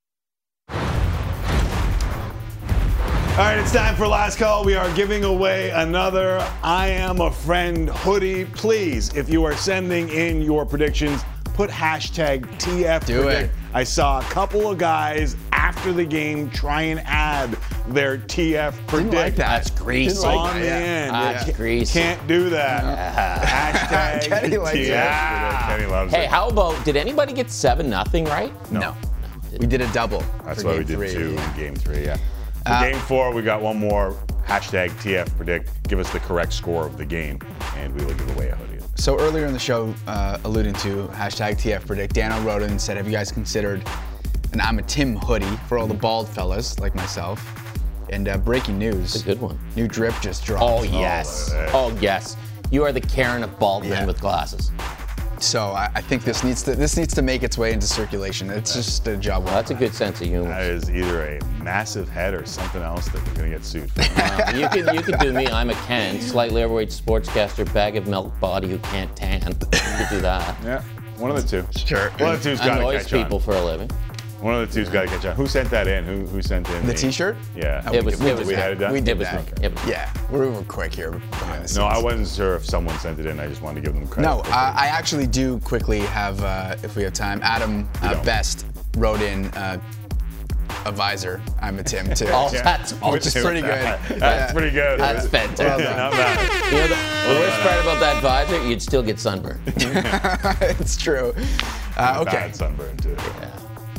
All right, it's time for last call. We are giving away another I Am a Friend hoodie. Please, if you are sending in your predictions, put hashtag TF Do predict. it. I saw a couple of guys after the game try and add their TF predict. like that. That's greasy. on the ah, end. That's You greasy. Can't do that. Hashtag Kenny likes TF it. Kenny loves Hey, it. how about did anybody get seven nothing right? No. We did a double. That's for why we did three. two in game three, yeah. For Uh, game four, we got one more hashtag TF predict. Give us the correct score of the game, and we will give away a hoodie. So earlier in the show, uh, alluding to hashtag TF predict, Dano wrote in and said, "Have you guys considered an I'm a Tim hoodie for all the bald fellas like myself?" And uh, breaking news, It's a good one. new drip just dropped. Oh yes. Oh yes. You are the Karen of bald men Yeah. with glasses. So I, I think this needs to this needs to make its way into circulation. It's just a job. Well, that's a good sense of humor. That is either a massive head or something else that we're gonna get sued for. Uh, you could you could do me. I'm a Ken, slightly overweight sportscaster, bag of milk, body who can't tan. You could do that. yeah, one of the two. Sure. One of the two's got to Annoys catch people on. for a living. One of the two's got to catch on. Who sent that in? Who who sent in The T-shirt? Yeah, Oh, It we was- did- it was we had it done. We did It was that. It was- Yeah, we're, we're quick here behind the scenes. No, I wasn't sure if someone sent it in. I just wanted to give them credit. No, for uh, I actually do quickly have, uh, if we have time, Adam uh. Best wrote in uh, a visor. I'm a Tim too. Oh, that's Which is pretty good. That's Yeah. pretty good. That's fantastic. Not bad. You know, the, the worst part about that visor, you'd still get sunburned. it's true. Uh, okay, Bad sunburn too.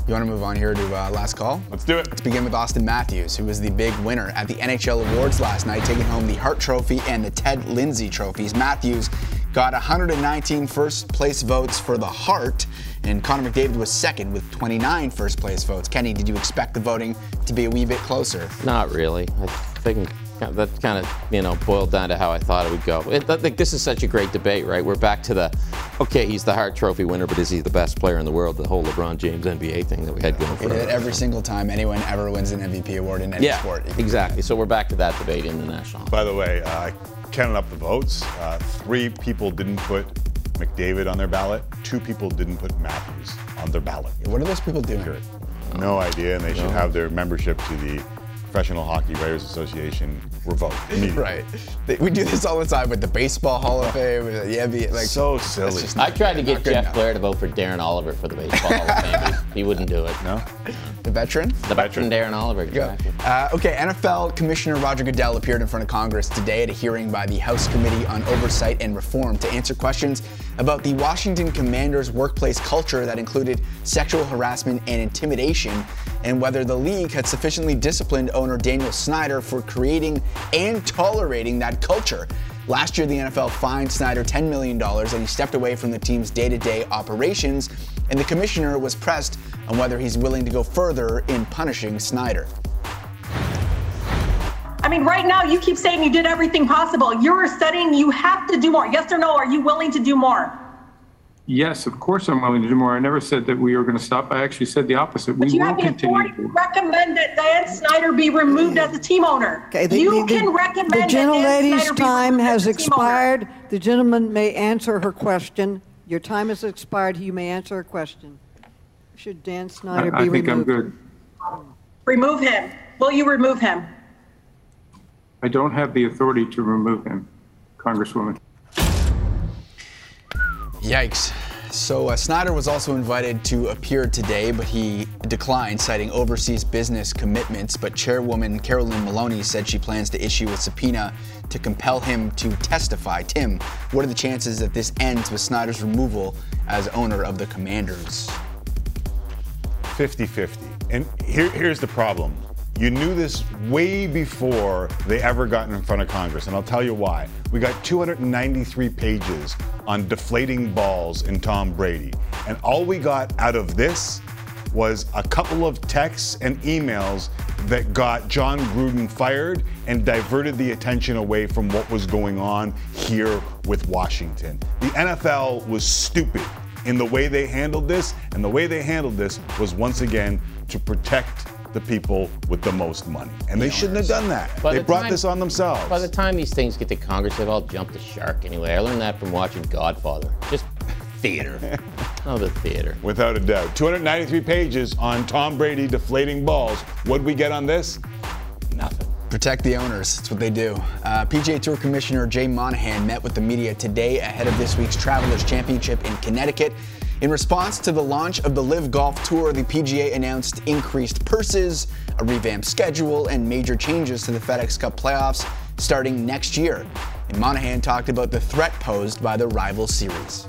You want to move on here to uh, last call? Let's do it. Let's begin with Auston Matthews, who was the big winner at the NHL Awards last night, taking home the Hart Trophy and the Ted Lindsay trophies. Matthews got 119 first place votes for the Hart, and Connor McDavid was second with 29 first place votes. Kenny, did you expect the voting to be a wee bit closer? Not really. I think that kind of you know boiled down to how I thought it would go. It, I think this is such a great debate, right? We're back to the okay, he's the Hart Trophy winner, but is he the best player in the world? The whole LeBron James NBA thing that we had going for did it every single time anyone ever wins an MVP award in any yeah, sport. exactly. So we're back to that debate in the national. By the way, uh, I counted up the votes. Uh, three people didn't put McDavid on their ballot. Two people didn't put Matthews on their ballot. What are those people doing? No idea, and they should have their membership to the Professional Hockey Writers Association revoked immediately. Right. They- We do this all the time with the Baseball Hall of Fame, with the NBA. Like, So silly. just I tried to get Jeff enough. Blair to vote for Darren Oliver for the Baseball Hall of Fame. but He wouldn't do it. No? the veteran. The veteran Darren Oliver, exactly. Uh, okay, NFL Commissioner Roger Goodell appeared in front of Congress today at a hearing by the House Committee on Oversight and Reform to answer questions about the Washington Commanders' workplace culture that included sexual harassment and intimidation, and whether the league had sufficiently disciplined owner Daniel Snyder for creating and tolerating that culture. Last year, the NFL fined Snyder $10 million and he stepped away from the team's day to day operations. And the commissioner was pressed on whether he's willing to go further in punishing Snyder. I mean, right now you keep saying you did everything possible. You're studying, you have to do more. Yes or no? Are you willing to do more? Yes, of course I'm willing to do more. I never said that we were going to stop. I actually said the opposite. But we you will have the continue. authority to recommend that Dan Snyder be removed as a team owner. Okay, the, you the- the- can recommend The that Dan gentlelady's time has as owner. expired. The gentleman may answer her question. Your time has expired. You may answer her question. Should Dan Snyder I, Snyder I be think I'm removed? good. Remove him. Will you remove him? I don't have the authority to remove him, Congresswoman. Yikes. So uh, Snyder was also invited to appear today, but he declined, citing overseas business commitments. But Chairwoman Carolyn Maloney said she plans to issue a subpoena to compel him to testify. Tim, what are the chances that this ends with Snyder's removal as owner of the Commanders? 50 50. And here, here's the problem. You knew this way before they ever got in front of Congress, and I'll tell you why. We got 293 pages on deflating balls in Tom Brady, and all we got out of this was a couple of texts and emails that got Jon Gruden fired and diverted the attention away from what was going on here with Washington. The NFL was stupid in the way they handled this, and the way they handled this was once again to protect the people with the most money. And they shouldn't have done that. By they the brought time- this on themselves. By the time these things get to Congress, they've all jumped the shark anyway. I learned that from watching Godfather. Just theater. oh, the theater. Without a doubt. 293 pages on Tom Brady deflating balls. What'd we get on this? Nothing. Protect the owners. That's what they do. Uh, PGA Tour Commissioner Jay Monahan met with the media today ahead of this week's Travelers Championship in Connecticut. In response to the launch of the LIV Golf Tour, the PGA announced increased purses, a revamped schedule, and major changes to the FedEx Cup playoffs starting next year. And Monahan talked about the threat posed by the rival series.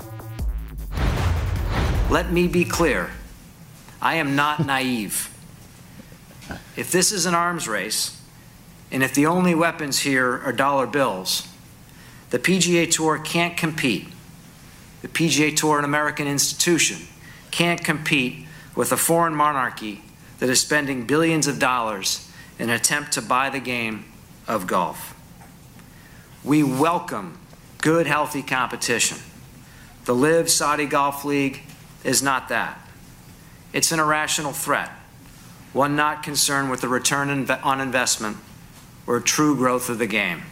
Let me be clear. I am not naive. If this is an arms race, and if the only weapons here are dollar bills, the PGA Tour can't compete. The PGA Tour, an American institution, can't compete with a foreign monarchy that is spending billions of dollars in an attempt to buy the game of golf. We welcome good, healthy competition. The LIV Saudi Golf League is not that. It's an irrational threat, one not concerned with the return on investment or true growth of the game.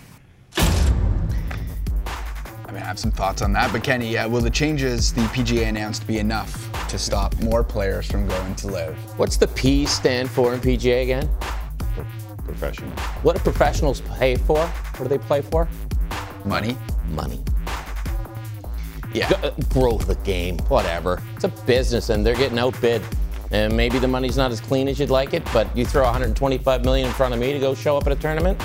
I mean, I have some thoughts on that, but Kenny, uh, will the changes the PGA announced be enough to stop more players from going to live? What's the P stand for in PGA again? Professional. What do professionals pay for? What do they play for? Money. Money. Yeah. G- uh, growth the game, whatever. It's a business and they're getting outbid. And maybe the money's not as clean as you'd like it, but you throw 125 million in front of me to go show up at a tournament.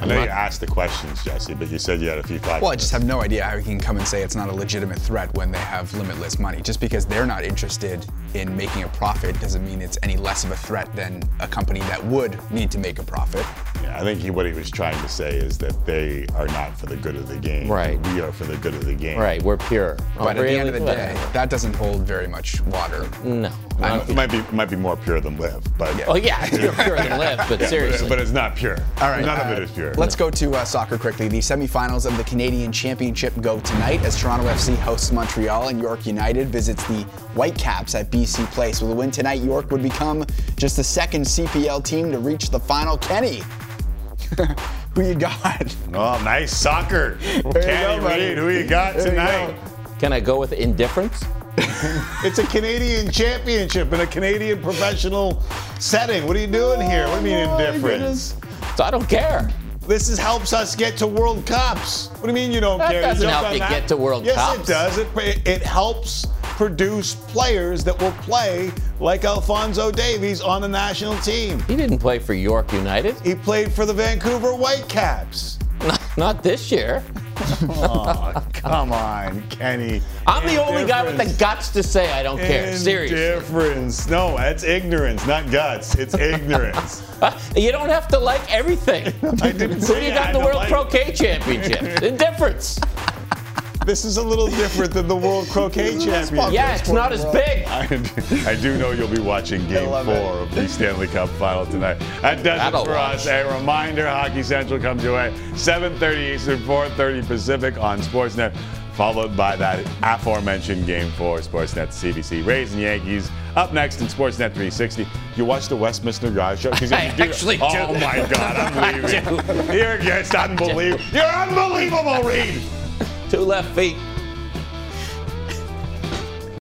I know you asked the questions, Jesse, but you said you had a few thoughts. Well, I just have no idea how you can come and say it's not a legitimate threat when they have limitless money. Just because they're not interested in making a profit doesn't mean it's any less of a threat than a company that would need to make a profit. Yeah, I think he, what he was trying to say is that they are not for the good of the game. Right. We are for the good of the game. Right, we're pure. But at the end of the really? day, that doesn't hold very much water. No. It might be might be more pure than live, but Oh, yeah, it's more pure than live, but Yeah, seriously. but it's not pure. All right. none of uh, it is pure. Let's go to uh, soccer quickly. The semifinals of the Canadian Championship go tonight as Toronto FC hosts Montreal and York United visits the Whitecaps at BC Place. With a win tonight, York would become just the second CPL team to reach the final. Kenny, who you got? Oh, nice soccer. There Kenny go. Reid, who you got There you tonight? Can I go with indifference? it's a Canadian championship in a Canadian professional setting. What are you doing here? What do you mean indifference? So I don't care. This is, helps us get to World Cups. What do you mean you don't That care? doesn't help you that? get to World yes, Cups. it does. It, it helps produce players that will play like Alfonso Davies on the national team. He didn't play for York United. He played for the Vancouver Whitecaps. Not this year. oh, come on, Kenny. I'm the only guy with the guts to say I don't care. Seriously. Difference. No, that's ignorance, not guts. It's ignorance. You don't have to like everything. I didn't Who do you got in the World like Croquet Championship? Indifference. This is a little different than the World Croquet Championship. Yeah, it's not as big. I do, I do know you'll be watching Game Four it. of the Stanley Cup Final tonight. That does That'll it for watch. us. A reminder: Hockey Central comes your way 7:30 Eastern, 4:30 Pacific on Sportsnet. followed by that aforementioned game Four Sportsnet CBC. Rays and Yankees up next in Sportsnet 360. You watch the Westminster Drive show? 'Cause if I you do- actually Oh do. my God, I unbelievable. You're just unbelievable. You're unbelievable, Reid. Two left feet.